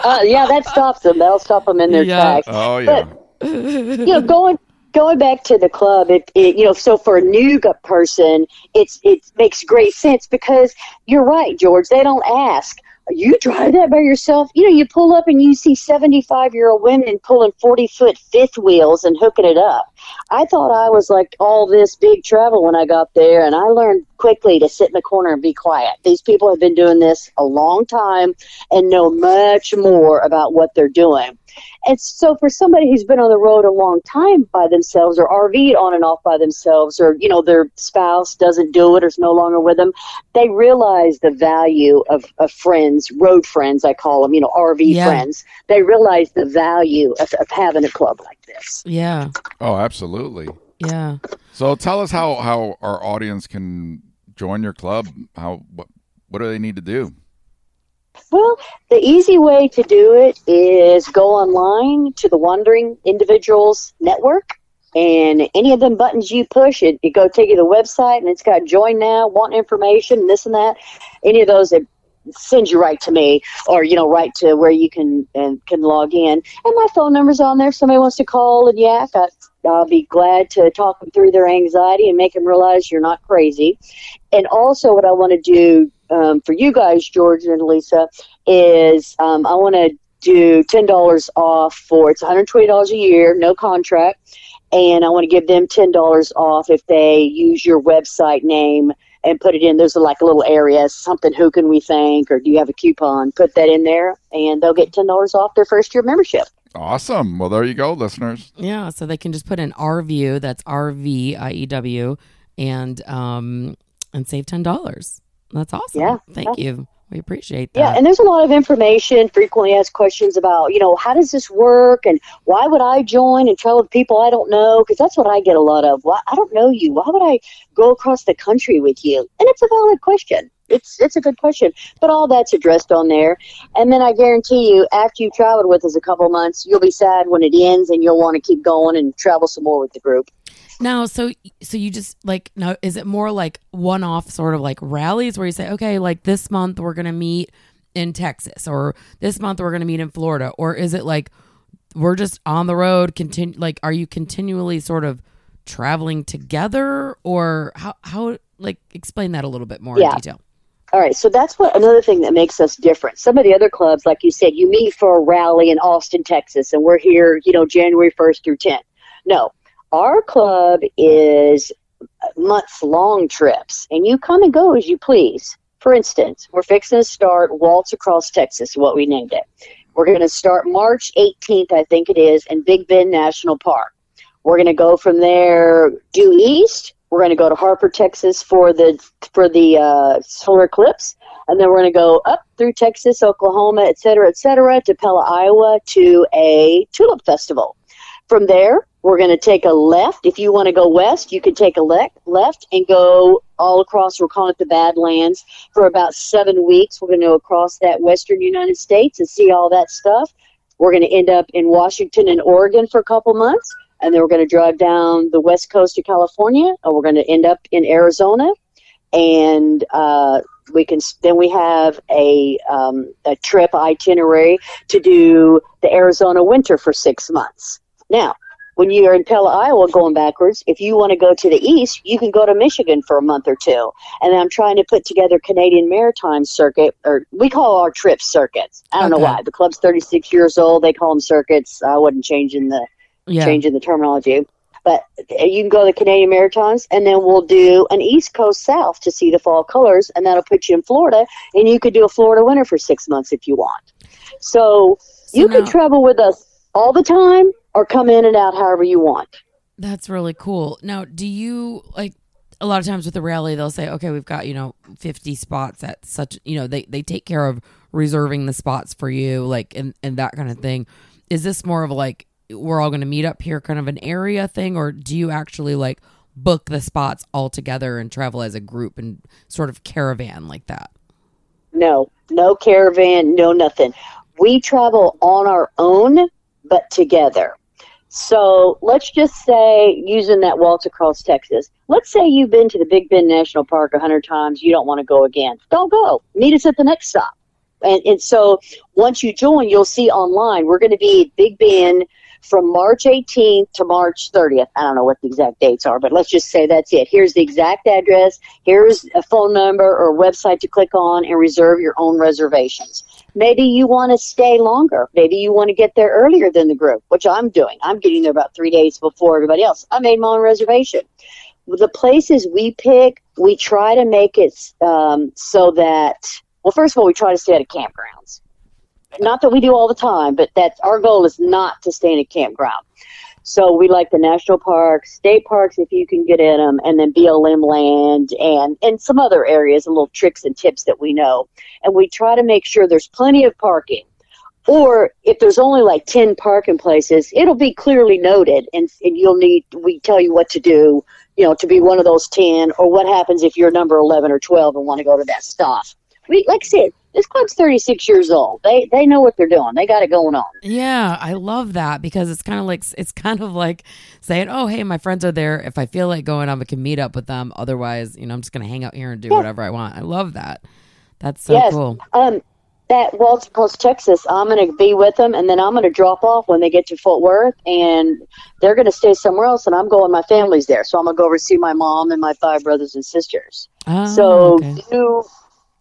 Speaker 4: Uh, yeah, that stops them. That'll stop them in their
Speaker 1: Yeah.
Speaker 4: tracks.
Speaker 3: Oh yeah.
Speaker 4: you know, going going back to the club, it, it you know, so for a new gu- person, it's it makes great sense because you're right, George. They don't ask. You drive that by yourself? You know, you pull up and you see 75 year old women pulling 40 foot fifth wheels and hooking it up. I thought I was like all this big travel when I got there, and I learned quickly to sit in the corner and be quiet. These people have been doing this a long time and know much more about what they're doing. And so for somebody who's been on the road a long time by themselves or RV'd on and off by themselves or, you know, their spouse doesn't do it or is no longer with them, they realize the value of, of friends, road friends, I call them, you know, RV
Speaker 1: Yeah.
Speaker 4: friends. They realize the value of, of having a club like this.
Speaker 1: Yeah,
Speaker 3: Oh, absolutely.
Speaker 1: yeah.
Speaker 3: So tell us how how our audience can join your club. How what what do they need to do?
Speaker 4: Well, the easy way to do it is go online to the Wandering Individuals Network, and any of them buttons you push, it, it go take you to the website, and it's got join now, want information, this and that. Any of those, it sends you right to me, or you know, right to where you can and can log in. And my phone number's on there. If somebody wants to call and yak, I, I'll be glad to talk them through their anxiety and make them realize you're not crazy. And also, what I want to do um, for you guys, George and Lisa, is um, I want to do ten dollars off for it's one hundred twenty dollars a year, no contract, and I want to give them ten dollars off if they use your website name and put it in. There's like a little area, something. Who can we thank, or do you have a coupon? Put that in there, and they'll get ten dollars off their first year membership.
Speaker 3: Awesome. Well, there you go, listeners.
Speaker 1: Yeah, so they can just put in RView, that's R V I E W, and um, and save ten dollars. That's awesome.
Speaker 4: Yeah.
Speaker 1: Thank you. We appreciate that.
Speaker 4: Yeah, and there's a lot of information. Frequently asked questions about, you know, how does this work, and why would I join and travel with people I don't know? Because that's what I get a lot of. Why I don't know you. Why would I go across the country with you? And it's a valid question. It's it's a good question, but all that's addressed on there. And then I guarantee you, after you've traveled with us a couple months, you'll be sad when it ends, and you'll want to keep going and travel some more with the group.
Speaker 1: Now, so so you just like now is it more like one off sort of like rallies where you say, okay, like this month we're gonna meet in Texas or this month we're gonna meet in Florida, or is it like we're just on the road? Continue like are you continually sort of traveling together, or how how like explain that a little bit more
Speaker 4: Yeah.
Speaker 1: in detail?
Speaker 4: All right, so that's what another thing that makes us different. Some of the other clubs, like you said, you meet for a rally in Austin, Texas, and we're here, you know, January 1st through 10th. No, our club is months long trips, and you come and go as you please. For instance, we're fixing to start Waltz Across Texas, what we named it. We're going to start March 18th, I think it is, in Big Bend National Park. We're going to go from there due east. We're going to go to Harper, Texas for the for the uh, solar eclipse, and then we're going to go up through Texas, Oklahoma, et cetera, et cetera, to Pella, Iowa, to a tulip festival. From there, we're going to take a left. If you want to go west, you can take a le- left and go all across. We're calling it the Badlands for about seven weeks. We're going to go across that western United States and see all that stuff. We're going to end up in Washington and Oregon for a couple months, and then we're going to drive down the west coast of California, and we're going to end up in Arizona, and uh, we can then we have a um, a trip itinerary to do the Arizona winter for six months. Now, when you're in Pella, Iowa, going backwards, if you want to go to the east, you can go to Michigan for a month or two. And I'm trying to put together Canadian Maritime Circuit, or we call our trips circuits. I don't know why. The club's 36 years old. They call them circuits. I wasn't changing the
Speaker 1: Yeah.
Speaker 4: changing the terminology. But you can go to the Canadian Maritimes, and then we'll do an East Coast South to see the fall colors, and that'll put you in Florida, and you could do a Florida winter for six months if you want. So,
Speaker 1: So
Speaker 4: you
Speaker 1: now-
Speaker 4: can travel with us all the time, or come in and out however you want.
Speaker 1: That's really cool. Now, do you like a lot of times with the rally they'll say, "Okay, we've got, you know, 50 spots at such, you know, they they take care of reserving the spots for you like and and that kind of thing." Is this more of like we're all going to meet up here kind of an area thing or do you actually like book the spots all together and travel as a group and sort of caravan like that?
Speaker 4: No, no caravan, no nothing. We travel on our own, but together. So let's just say, using that waltz across Texas, let's say you've been to the Big Bend National Park a hundred times, you don't want to go again. Don't go. Meet us at the next stop. And, and so once you join, you'll see online, we're going to be Big Bend from March 18th to March 30th. I don't know what the exact dates are, but let's just say that's it. Here's the exact address. Here's a phone number or website to click on and reserve your own reservations. Maybe you want to stay longer. Maybe you want to get there earlier than the group, which I'm doing. I'm getting there about three days before everybody else. I made my own reservation. The places we pick, we try to make it um, so that, well, first of all, we try to stay at a campgrounds. Not that we do all the time, but that our goal is not to stay in a campground. So we like the national parks, state parks if you can get in them, and then BLM land and and some other areas and little tricks and tips that we know. And we try to make sure there's plenty of parking. Or if there's only like 10 parking places, it'll be clearly noted and, and you'll need, we tell you what to do, you know, to be one of those 10 or what happens if you're number 11 or 12 and want to go to that stop. We, like I said, this club's 36 years old. They, they know what they're doing. They got it going on.
Speaker 1: Yeah, I love that because it's kind of like it's kind of like saying, "Oh, hey, my friends are there. If I feel like going, I can meet up with them. Otherwise, you know, I'm just gonna hang out here and do whatever I want." I love that. That's so
Speaker 4: yes.
Speaker 1: cool.
Speaker 4: Um, that Waltz Post Texas, I'm going to be with them, and then I'm going to drop off when they get to Fort Worth, and they're going to stay somewhere else, and I'm going. My family's there, so I'm going to go over to see my mom and my five brothers and sisters.
Speaker 1: Oh,
Speaker 4: so
Speaker 1: okay.
Speaker 4: you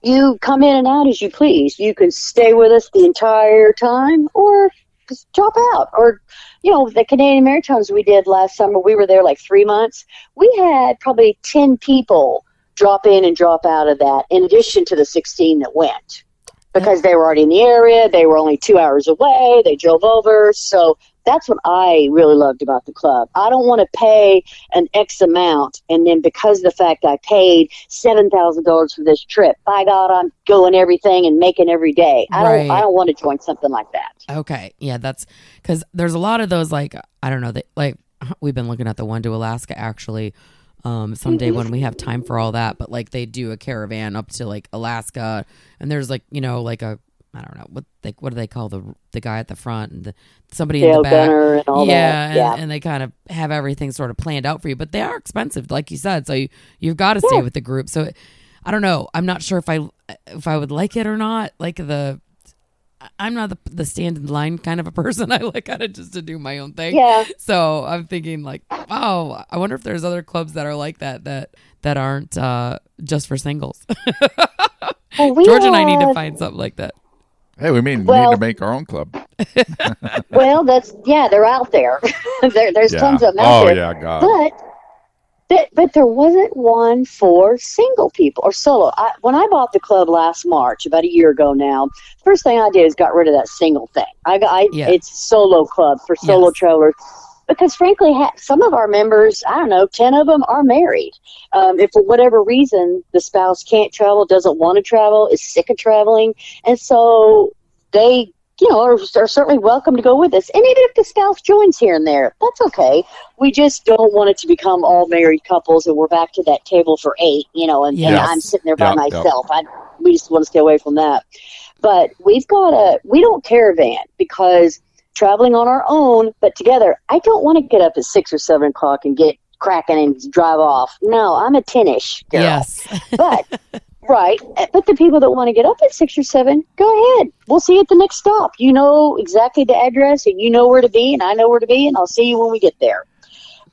Speaker 4: you come in and out as you please. You can stay with us the entire time, or just drop out. Or you know, the Canadian Maritimes we did last summer, we were there like three months. We had probably ten people drop in and drop out of that, in addition to the sixteen that went. Because they were already in the area, they were only two hours away. They drove over, so that's what I really loved about the club. I don't want to pay an X amount and then because of the fact I paid seven thousand dollars for this trip, by God, I'm going everything and making every day. I
Speaker 1: Right.
Speaker 4: don't. I don't want to join something like that.
Speaker 1: Okay. Yeah, that's because there's a lot of those, like, I don't know, that like we've been looking at the one to Alaska actually. Um, someday when we have time for all that, but like they do a caravan up to like Alaska, and there's like you know like a I don't know what they what do they call the the guy at the front and the, somebody in the back,
Speaker 4: Gunner and all
Speaker 1: yeah,
Speaker 4: that.
Speaker 1: and,
Speaker 4: Yeah.
Speaker 1: and they kind of have everything sort of planned out for you, but they are expensive, like you said. So you you've got to stay with the group. So I don't know. I'm not sure if I if I would like it or not. Like the I'm not the, the stand in line kind of a person. I like kind of just to do my own thing.
Speaker 4: Yeah.
Speaker 1: So I'm thinking like, wow, I wonder if there's other clubs that are like that that that aren't uh, just for singles.
Speaker 4: Well, we
Speaker 1: George and I need to find something like that.
Speaker 3: Hey, we mean we need to make our own club.
Speaker 4: Well, that's yeah, they're out there. there there's
Speaker 3: Yeah.
Speaker 4: tons of them out
Speaker 3: oh
Speaker 4: there.
Speaker 3: yeah, God.
Speaker 4: But but, but there wasn't one for single people or solo. I, when I bought the club last March, about a year ago now, first thing I did is got rid of that single thing. I got I,
Speaker 1: Yeah.
Speaker 4: it's solo club for solo
Speaker 1: Yes.
Speaker 4: travelers. Because frankly, ha- some of our members, I don't know, ten of them are married. Um, if for whatever reason the spouse can't travel, doesn't want to travel, is sick of traveling, and so they you know, are, are certainly welcome to go with us. And even if the spouse joins here and there, that's okay. We just don't want it to become all married couples and we're back to that table for eight, you know, and, and I'm sitting there by
Speaker 3: Yep, yep.
Speaker 4: myself. I we just want to stay away from that. But we've got a we don't caravan because traveling on our own, but together, I don't want to get up at six or seven o'clock and get cracking and drive off. No, I'm a ten-ish girl
Speaker 1: Yes.
Speaker 4: but right eh, but the people that want to get up at six or seven go ahead we'll see you at the next stop you know exactly the address and you know where to be and i know where to be and i'll see you when we get there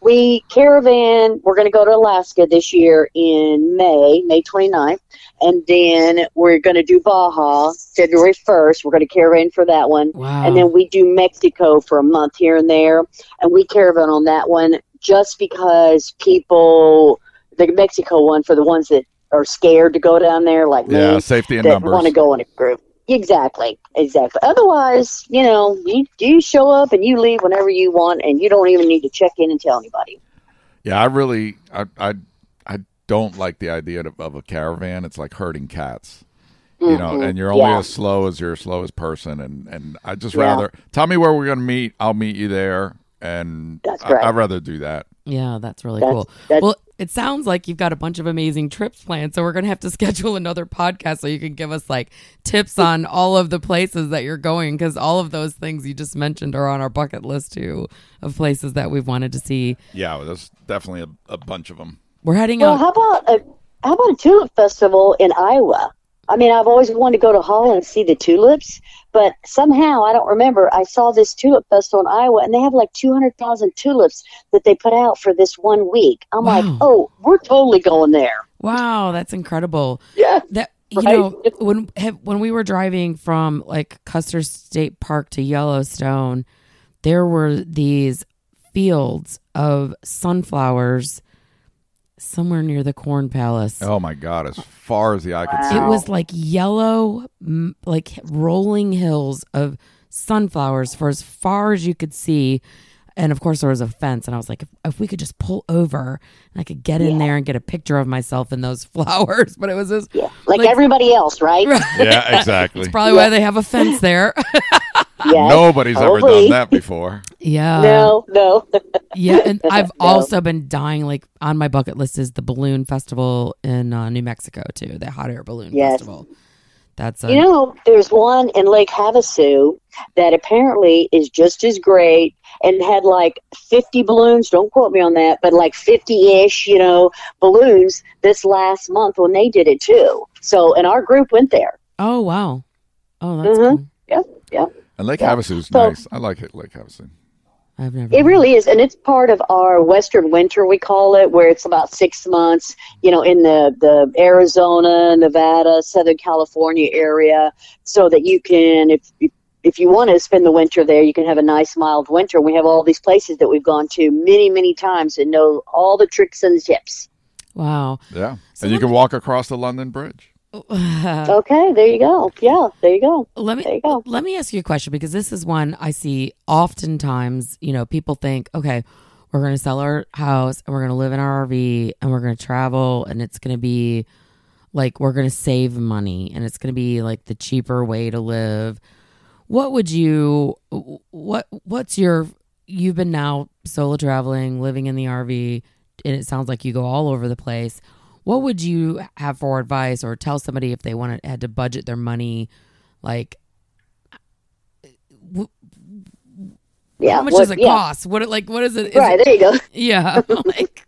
Speaker 4: we caravan we're going to go to alaska this year in may may 29th and then we're going to do baja february 1st we're going to caravan for that one
Speaker 1: wow.
Speaker 4: and then we do Mexico for a month here and there, and we caravan on that one just because people, the Mexico one for the ones that are scared to go down there, like
Speaker 3: yeah,
Speaker 4: me,
Speaker 3: safety and
Speaker 4: that
Speaker 3: numbers.
Speaker 4: want to go in a group. Exactly, exactly. Otherwise, you know, you, you show up and you leave whenever you want, and you don't even need to check in and tell anybody.
Speaker 3: Yeah, I really, I, I, I don't like the idea of, of a caravan. It's like herding cats, you know.
Speaker 4: Mhm.
Speaker 3: And you're only
Speaker 4: Yeah.
Speaker 3: as slow as your slowest person. And and I just
Speaker 4: Yeah.
Speaker 3: rather tell me where we're gonna meet. I'll meet you there, and
Speaker 4: That's
Speaker 3: I,
Speaker 4: right.
Speaker 3: I'd rather do that.
Speaker 1: yeah, that's really
Speaker 4: That's-
Speaker 1: cool.
Speaker 4: that's-
Speaker 1: well, it sounds like you've got a bunch of amazing trips planned, so we're gonna have to schedule another podcast so you can give us like tips on all of the places that you're going because all of those things you just mentioned are on our bucket list too of places that we've wanted to see.
Speaker 3: Yeah, well, there's definitely a, a bunch of them.
Speaker 1: We're heading
Speaker 4: Well,
Speaker 1: out.
Speaker 4: how about a how about a tulip festival in Iowa? I mean, I've always wanted to go to Holland and see the tulips, but somehow I don't remember. I saw this tulip festival in Iowa, and they have like two hundred thousand tulips that they put out for this one week. I'm like, oh, we're totally going there.
Speaker 1: Wow, that's incredible.
Speaker 4: Yeah,
Speaker 1: That you
Speaker 4: Right?
Speaker 1: know when have, when we were driving from like Custer State Park to Yellowstone, there were these fields of sunflowers somewhere near the Corn Palace.
Speaker 3: Oh my God, as far as the eye could see.
Speaker 1: It was like yellow, m- like rolling hills of sunflowers for as far as you could see. And of course, there was a fence, and I was like, if, if we could just pull over and I could get in there and get a picture of myself in those flowers. But it was just
Speaker 4: yeah, like,
Speaker 1: Like-
Speaker 4: everybody else, right?
Speaker 3: yeah, exactly.
Speaker 1: It's probably why they have a fence there.
Speaker 4: Yeah.
Speaker 3: Nobody's ever done that before.
Speaker 1: yeah.
Speaker 4: No, no.
Speaker 1: Yeah. And I've
Speaker 4: No.
Speaker 1: also been dying, like, on my bucket list is the balloon festival in uh, New Mexico, too, the hot air balloon
Speaker 4: Yes.
Speaker 1: festival. That's a,
Speaker 4: You know, there's one in Lake Havasu that apparently is just as great and had like 50 balloons. Don't quote me on that, but like 50 ish, you know, balloons this last month when they did it too. So, and our group went there.
Speaker 1: oh, wow. Oh, that's
Speaker 4: Mhm.
Speaker 1: cool.
Speaker 4: Yep, yep.
Speaker 3: And Lake
Speaker 4: Yeah.
Speaker 3: Havasu is
Speaker 4: So-
Speaker 3: nice. I like it, Lake Havasu.
Speaker 1: I've never.
Speaker 4: It really is, and it's part of our Western winter. We call it, where it's about six months. You know, in the the Arizona, Nevada, Southern California area, so that you can, if if, if you want to spend the winter there, you can have a nice mild winter. We have all these places that we've gone to many, many times and know all the tricks and tips.
Speaker 1: Wow.
Speaker 3: Yeah.
Speaker 1: So
Speaker 3: and you can walk across the London Bridge. Oh.
Speaker 4: Okay, there you go. Yeah, there you go.
Speaker 1: Let me
Speaker 4: go.
Speaker 1: let me ask you a question because this is one I see oftentimes. You know, people think, okay, we're going to sell our house and we're going to live in our RV and we're going to travel and it's going to be like we're going to save money and it's going to be like the cheaper way to live. What would you what what's your you've been now solo traveling, living in the RV and it sounds like you go all over the place. What would you have for advice or tell somebody if they wanted had to budget their money like
Speaker 4: Yeah.
Speaker 1: how much
Speaker 4: what-
Speaker 1: does it
Speaker 4: yeah.
Speaker 1: cost? What like? What is it? is
Speaker 4: Right,
Speaker 1: it-
Speaker 4: there you go.
Speaker 1: yeah. like,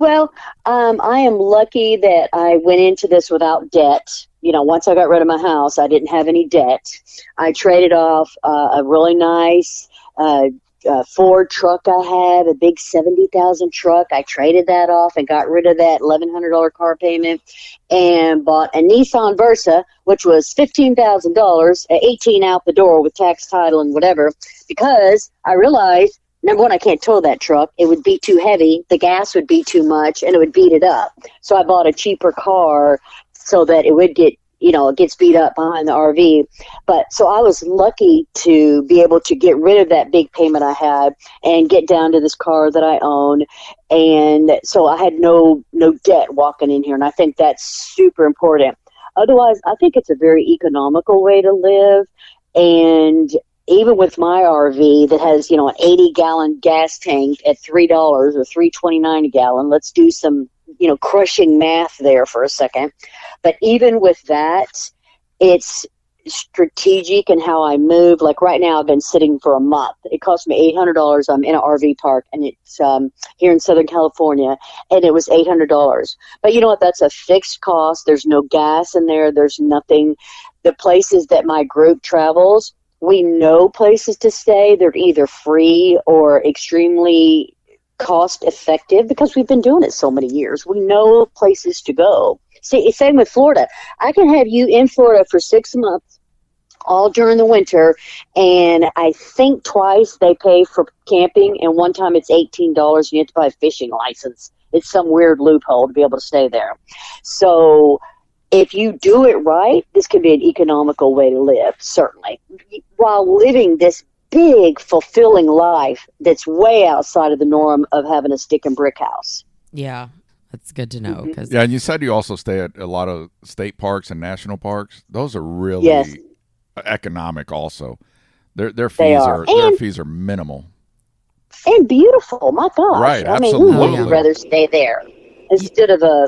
Speaker 4: Well, um, I am lucky that I went into this without debt. You know, once I got rid of my house, I didn't have any debt. I traded off uh, a really nice uh, uh, Ford truck I had, a big 70,000 truck. I traded that off and got rid of that $1,100 car payment and bought a Nissan Versa, which was $15,000, uh, 18 out the door with tax title and whatever, because I realized number one, I can't tow that truck. It would be too heavy. The gas would be too much, and it would beat it up. So I bought a cheaper car so that it would get, you know, it gets beat up behind the RV. But so I was lucky to be able to get rid of that big payment I had and get down to this car that I own. And so I had no no debt walking in here, and I think that's super important. Otherwise, I think it's a very economical way to live. And even with my RV that has, you know, an 80 gallon gas tank at $3 or 3.29 a gallon, let's do some, you know, crushing math there for a second. But even with that, it's strategic in how I move. Like right now, I've been sitting for a month. It cost me $800. I'm in an RV park and it's um, here in Southern California and it was $800. But you know what? That's a fixed cost. There's no gas in there. There's nothing. The places that my group travels, we know places to stay. They're either free or extremely cost effective because we've been doing it so many years. We know places to go. See, same with Florida. I can have you in Florida for six months, all during the winter, and I think twice they pay for camping, and one time it's eighteen dollars. You have to buy a fishing license. It's some weird loophole to be able to stay there. So if you do it right, this can be an economical way to live, certainly, while living this big, fulfilling life that's way outside of the norm of having a stick and brick house.
Speaker 1: yeah, that's good to know mm-hmm. because
Speaker 3: Yeah, and you said you also stay at a lot of state parks and national parks. Those are really
Speaker 4: Yes.
Speaker 3: economic. Also, their their fees
Speaker 4: They
Speaker 3: are,
Speaker 4: are.
Speaker 3: their fees are minimal.
Speaker 4: And beautiful, my gosh.
Speaker 3: Right,
Speaker 4: I mean, who
Speaker 3: absolutely.
Speaker 4: would rather stay there instead of a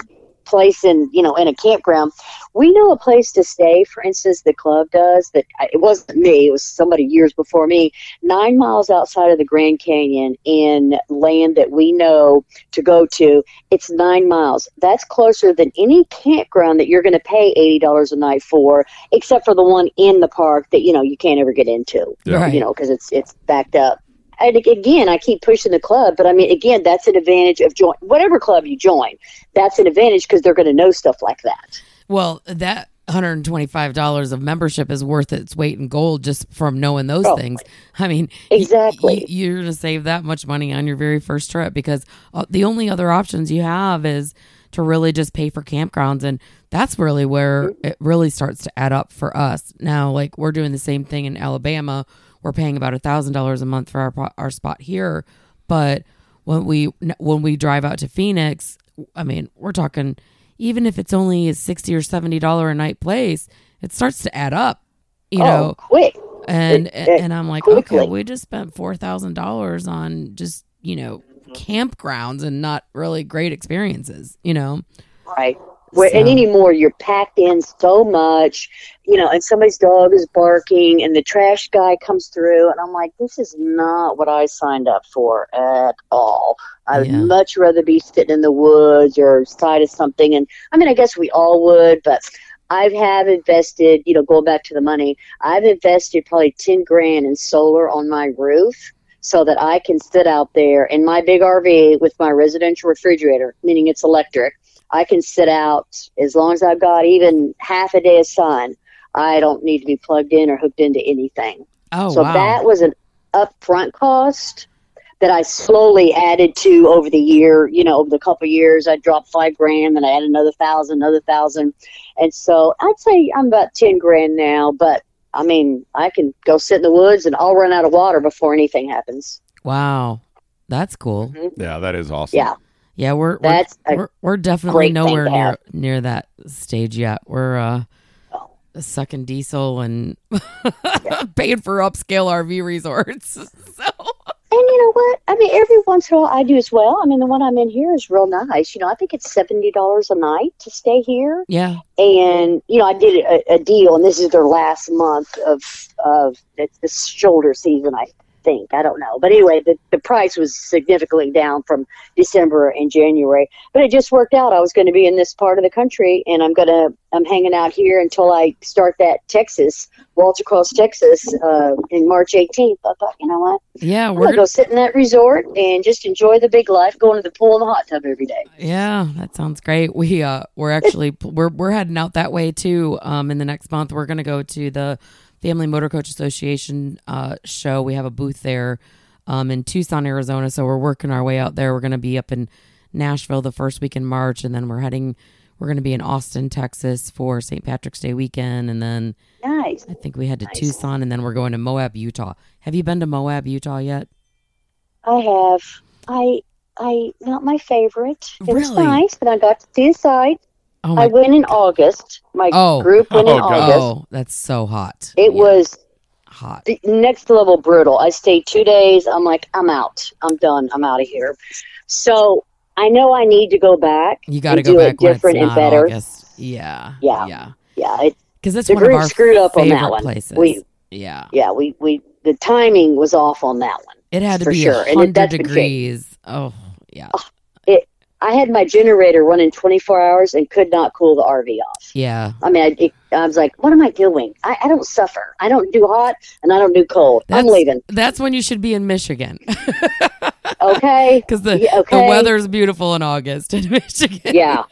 Speaker 4: place in, you know, in a campground? We know a place to stay, for instance, the club does that it wasn't me, it was somebody years before me, nine miles outside of the Grand Canyon in land that we know to go to. It's nine miles. That's closer than any campground that you're going to pay $80 a night for, except for the one in the park that, you know, you can't ever get into
Speaker 1: Right.
Speaker 4: you know, because it's it's backed up. And again, I keep pushing the club, but I mean, again, that's an advantage of join whatever club you join. That's an advantage because they're going to know stuff like that.
Speaker 1: well, that hundred and twenty five dollars of membership is worth its weight in gold just from knowing those
Speaker 4: Oh.
Speaker 1: things. I mean,
Speaker 4: Exactly.
Speaker 1: y- you're gonna save that much money on your very first trip because uh, the only other options you have is to really just pay for campgrounds, and that's really where it really starts to add up for us. Now, like we're doing the same thing in Alabama. We're paying about a thousand dollars a month for our our spot here, but when we when we drive out to Phoenix, I mean, we're talking even if it's only a sixty or seventy dollar a night place, it starts to add up, you oh, know.
Speaker 4: oh, quick.
Speaker 1: And
Speaker 4: it- it-
Speaker 1: and I'm like,
Speaker 4: quickly.
Speaker 1: okay, we just spent four thousand dollars on just you know mm-hmm. campgrounds and not really great experiences, you know.
Speaker 4: Right. Where, and anymore, you're packed in so much, you know, and somebody's dog is barking, and the trash guy comes through, and I'm like, this is not what I signed up for at all. I would
Speaker 1: Yeah.
Speaker 4: much rather be sitting in the woods or side of something. And I mean, I guess we all would, but I have invested, you know, going back to the money, I've invested probably 10 grand in solar on my roof so that I can sit out there in my big RV with my residential refrigerator, meaning it's electric. I can sit out as long as I've got even half a day of sun. I don't need to be plugged in or hooked into anything.
Speaker 1: Oh
Speaker 4: so
Speaker 1: wow.
Speaker 4: that was an upfront cost, that I slowly added to over the year. You know, over the couple of years, I dropped five grand, then I added another thousand, another thousand, and so I'd say I'm about ten grand now. But I mean, I can go sit in the woods and I'll run out of water before anything happens.
Speaker 1: Wow. That's cool. Mm-hmm.
Speaker 3: Yeah, that is awesome.
Speaker 4: Yeah,
Speaker 1: Yeah, we're we're,
Speaker 4: That's
Speaker 1: we're, we're definitely nowhere near
Speaker 4: have.
Speaker 1: near that stage yet. We're uh
Speaker 4: Oh.
Speaker 1: sucking diesel and paying for upscale RV resorts. so
Speaker 4: And you know what? I mean, every once in a while I do as well. I mean, the one I'm in here is real nice. You know, I think it's seventy dollars a night to stay here.
Speaker 1: yeah.
Speaker 4: And you know, I did a, a deal, and this is their last month of of it's the shoulder season. I think I don't know, but anyway, the the price was significantly down from December and January. But it just worked out. I was going to be in this part of the country, and I'm gonna I'm hanging out here until I start that Texas Waltz Across, Texas, uh, in March 18th. I thought, you know what?
Speaker 1: Yeah, we're
Speaker 4: gonna go sit in that resort and just enjoy the big life, going to the pool and the hot tub every day.
Speaker 1: Yeah, that sounds great. We uh we're actually we're we're heading out that way too. Um in the next month we're going to go to the Family Motor Coach Association uh show. We have a booth there um in Tucson, Arizona, so we're working our way out there. We're going to be up in Nashville the first week in March and then we're heading we're going to be in Austin, Texas for St. Patrick's Day weekend and then
Speaker 4: Nice.
Speaker 1: I think we head to
Speaker 4: Nice.
Speaker 1: Tucson and then we're going to Moab, Utah. Have you been to Moab, Utah yet?
Speaker 4: I have. I. I not my favorite.
Speaker 1: Really?
Speaker 4: nice, but I got to see the site.
Speaker 1: Oh
Speaker 4: I went in August. My
Speaker 1: Oh.
Speaker 4: group went in
Speaker 3: Oh, God.
Speaker 4: August.
Speaker 1: Oh, that's so hot.
Speaker 4: It
Speaker 1: Yeah,
Speaker 4: was
Speaker 1: hot.
Speaker 4: the next level brutal. I stayed two days. I'm like, I'm out. I'm done. I'm out of here. So I know I need to go back.
Speaker 1: You got to go
Speaker 4: do
Speaker 1: back
Speaker 4: it
Speaker 1: when it's
Speaker 4: different and better.
Speaker 1: August. Yeah.
Speaker 4: Yeah.
Speaker 1: Yeah.
Speaker 4: Yeah, it,
Speaker 1: Because it's
Speaker 4: the
Speaker 1: one of
Speaker 4: group
Speaker 1: our
Speaker 4: screwed up on
Speaker 1: favorite
Speaker 4: that one.
Speaker 1: places.
Speaker 4: We-
Speaker 1: yeah.
Speaker 4: yeah, we we the timing was off on that one.
Speaker 1: It had to
Speaker 4: for
Speaker 1: be
Speaker 4: sure, and it-
Speaker 1: 100
Speaker 4: that's been changed.
Speaker 1: degrees. Oh, yeah.
Speaker 4: I had my generator running 24 hours and could not cool the RV off.
Speaker 1: Yeah.
Speaker 4: I mean, I, it, I was like, what am I doing? I, I don't suffer. I don't do hot and I don't do cold. I'm
Speaker 1: That's-
Speaker 4: leaving.
Speaker 1: That's when you should be in Michigan.
Speaker 4: Okay.
Speaker 1: Because the,
Speaker 4: Yeah,
Speaker 1: the
Speaker 4: okay.
Speaker 1: weather's beautiful in August in Michigan.
Speaker 4: yeah.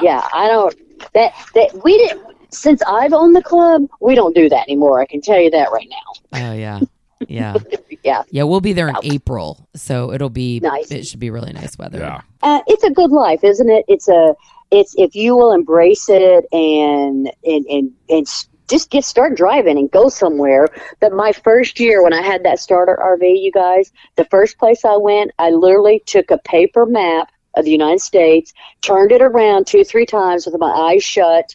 Speaker 4: Yeah. I don't, that, that, we didn't, since I've owned the club, we don't do that anymore. I can tell you that right now.
Speaker 1: Oh, yeah. Yeah.
Speaker 4: Yeah.
Speaker 1: Yeah. We'll be there in April. So it'll be,
Speaker 4: Nice.
Speaker 1: it should be really nice weather.
Speaker 3: Yeah.
Speaker 4: Uh, it's a good life, isn't it? It's a, it's, if you will embrace it and, and, and, and just get start driving and go somewhere. But my first year when I had that starter RV, you guys, the first place I went, I literally took a paper map of the United States, turned it around two, three times with my eyes shut,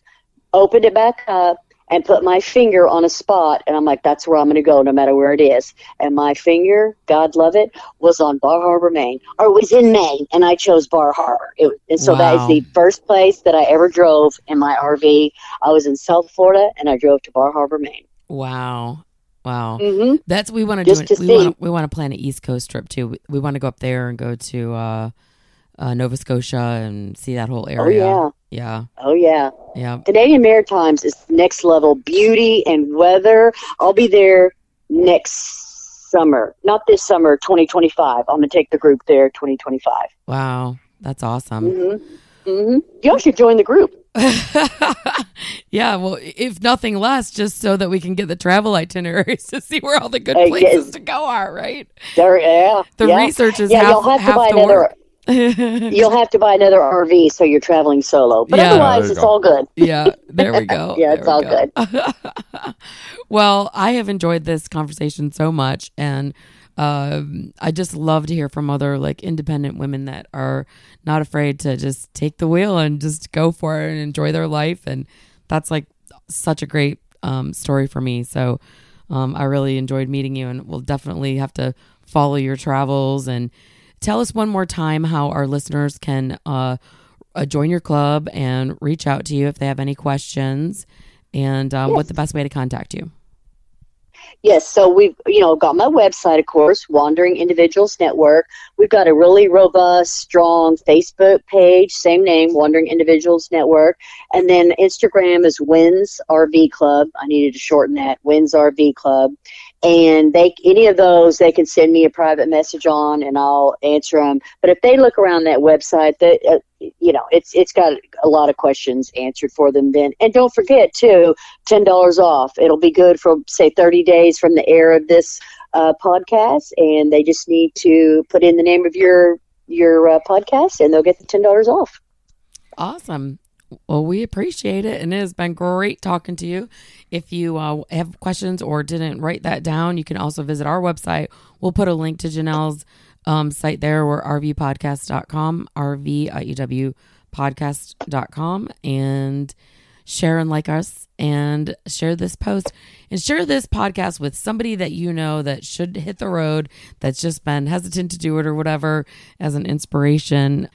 Speaker 4: opened it back up, and put my finger on a spot. And I'm like, that's where I'm going to go, no matter where it is. And my finger, God love it, was on Bar Harbor, Maine, or it was in Maine, and I chose Bar Harbor. It, and so that is the first place that I ever drove in my RV. I was in South Florida, and I drove to Bar Harbor, Maine.
Speaker 1: Wow. Wow.
Speaker 4: hmm
Speaker 1: That's we want to do. we want we want to plan an East Coast trip too. We, we want to go up there and go to uh, uh, Nova Scotia and see that whole
Speaker 4: Oh
Speaker 1: area.
Speaker 4: yeah,
Speaker 1: yeah,
Speaker 4: oh yeah.
Speaker 1: yeah.
Speaker 4: Canadian Maritimes is next level beauty and weather. I'll be there next summer, not this summer, 2025. I'm gonna take the group there, 2025.
Speaker 1: Wow, that's awesome.
Speaker 4: Mm-hmm. Mm-hmm. Y'all should join the group.
Speaker 1: yeah, well, if nothing less, just so that we can get the travel itineraries to see where all the good
Speaker 4: Uh,
Speaker 1: places
Speaker 4: yes.
Speaker 1: to go are. Right.
Speaker 4: There, yeah,
Speaker 1: The
Speaker 4: yeah.
Speaker 1: research is
Speaker 4: yeah,
Speaker 1: half,
Speaker 4: you'll have to buy
Speaker 1: the
Speaker 4: another.
Speaker 1: work.
Speaker 4: You'll have to buy another RV so you're traveling solo. But
Speaker 1: Yeah.
Speaker 4: otherwise,
Speaker 3: There
Speaker 4: it's
Speaker 3: go.
Speaker 4: all good.
Speaker 1: yeah, there we go.
Speaker 4: Yeah, it's all
Speaker 1: go. well, I have enjoyed this conversation so much, and um, I just love to hear from other like independent women that are not afraid to just take the wheel and just go for it and enjoy their life, and that's like such a great um, story for me. So um, I really enjoyed meeting you, and we'll definitely have to follow your travels and tell us one more time how our listeners can uh, uh, join your club and reach out to you if they have any questions and um, what the best way to contact you.
Speaker 4: Yes, so we've you know got my website, of course, Wandering Individuals Network. We've got a really robust, strong Facebook page, same name, Wandering Individuals Network, and then Instagram is Wins RV Club. I needed to shorten that, Wins RV Club, and they any of those they can send me a private message on, and I'll answer them. But if they look around that website, that uh, you know, it's it's got a lot of questions answered for them. Then, and don't forget too, ten dollars off. It'll be good for say thirty days from the air of this uh, podcast, and they just need to put in the name of your your uh, podcast, and they'll get the ten dollars off.
Speaker 1: Awesome. Well, we appreciate it, and it has been great talking to you. If you uh, have questions or didn't write that down, you can also visit our website. We'll put a link to Jenell's um, site there, or rviewpodcast.com, rview podcast.com, and share and like us, and share this post, and share this podcast with somebody that you know that should hit the road, that's just been hesitant to do it or whatever, as an inspiration.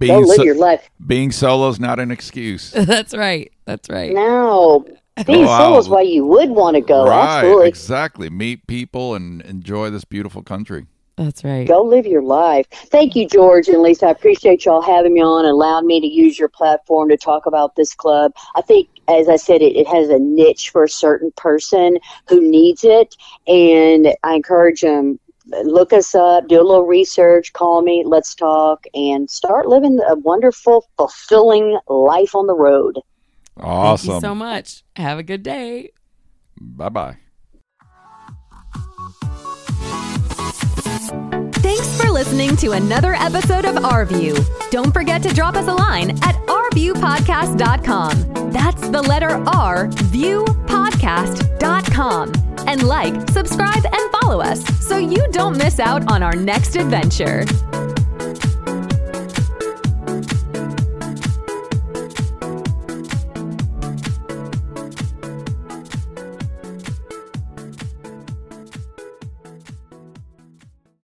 Speaker 4: Go
Speaker 3: Being,
Speaker 4: live
Speaker 3: so-
Speaker 4: your life.
Speaker 3: being solo is not an excuse.
Speaker 1: That's right. That's right.
Speaker 4: No, being
Speaker 3: Wow.
Speaker 4: solo is why you would want to go.
Speaker 3: right,
Speaker 4: Absolutely.
Speaker 3: exactly. Meet people and enjoy this beautiful country.
Speaker 1: That's right.
Speaker 4: Go live your life. Thank you, George and Lisa. I appreciate y'all having me on and allowing me to use your platform to talk about this club. I think, as I said, it, it has a niche for a certain person who needs it. And I encourage them look us up, do a little research, call me, let's talk, and start living a wonderful, fulfilling life on the road.
Speaker 3: Awesome.
Speaker 1: Thank you so much. Have a good day.
Speaker 3: bye bye.
Speaker 2: Listening to another episode of RView. Don't forget to drop us a line at rviewpodcast.com. That's the letter R, viewpodcast.com. And like, subscribe, and follow us so you don't miss out on our next adventure.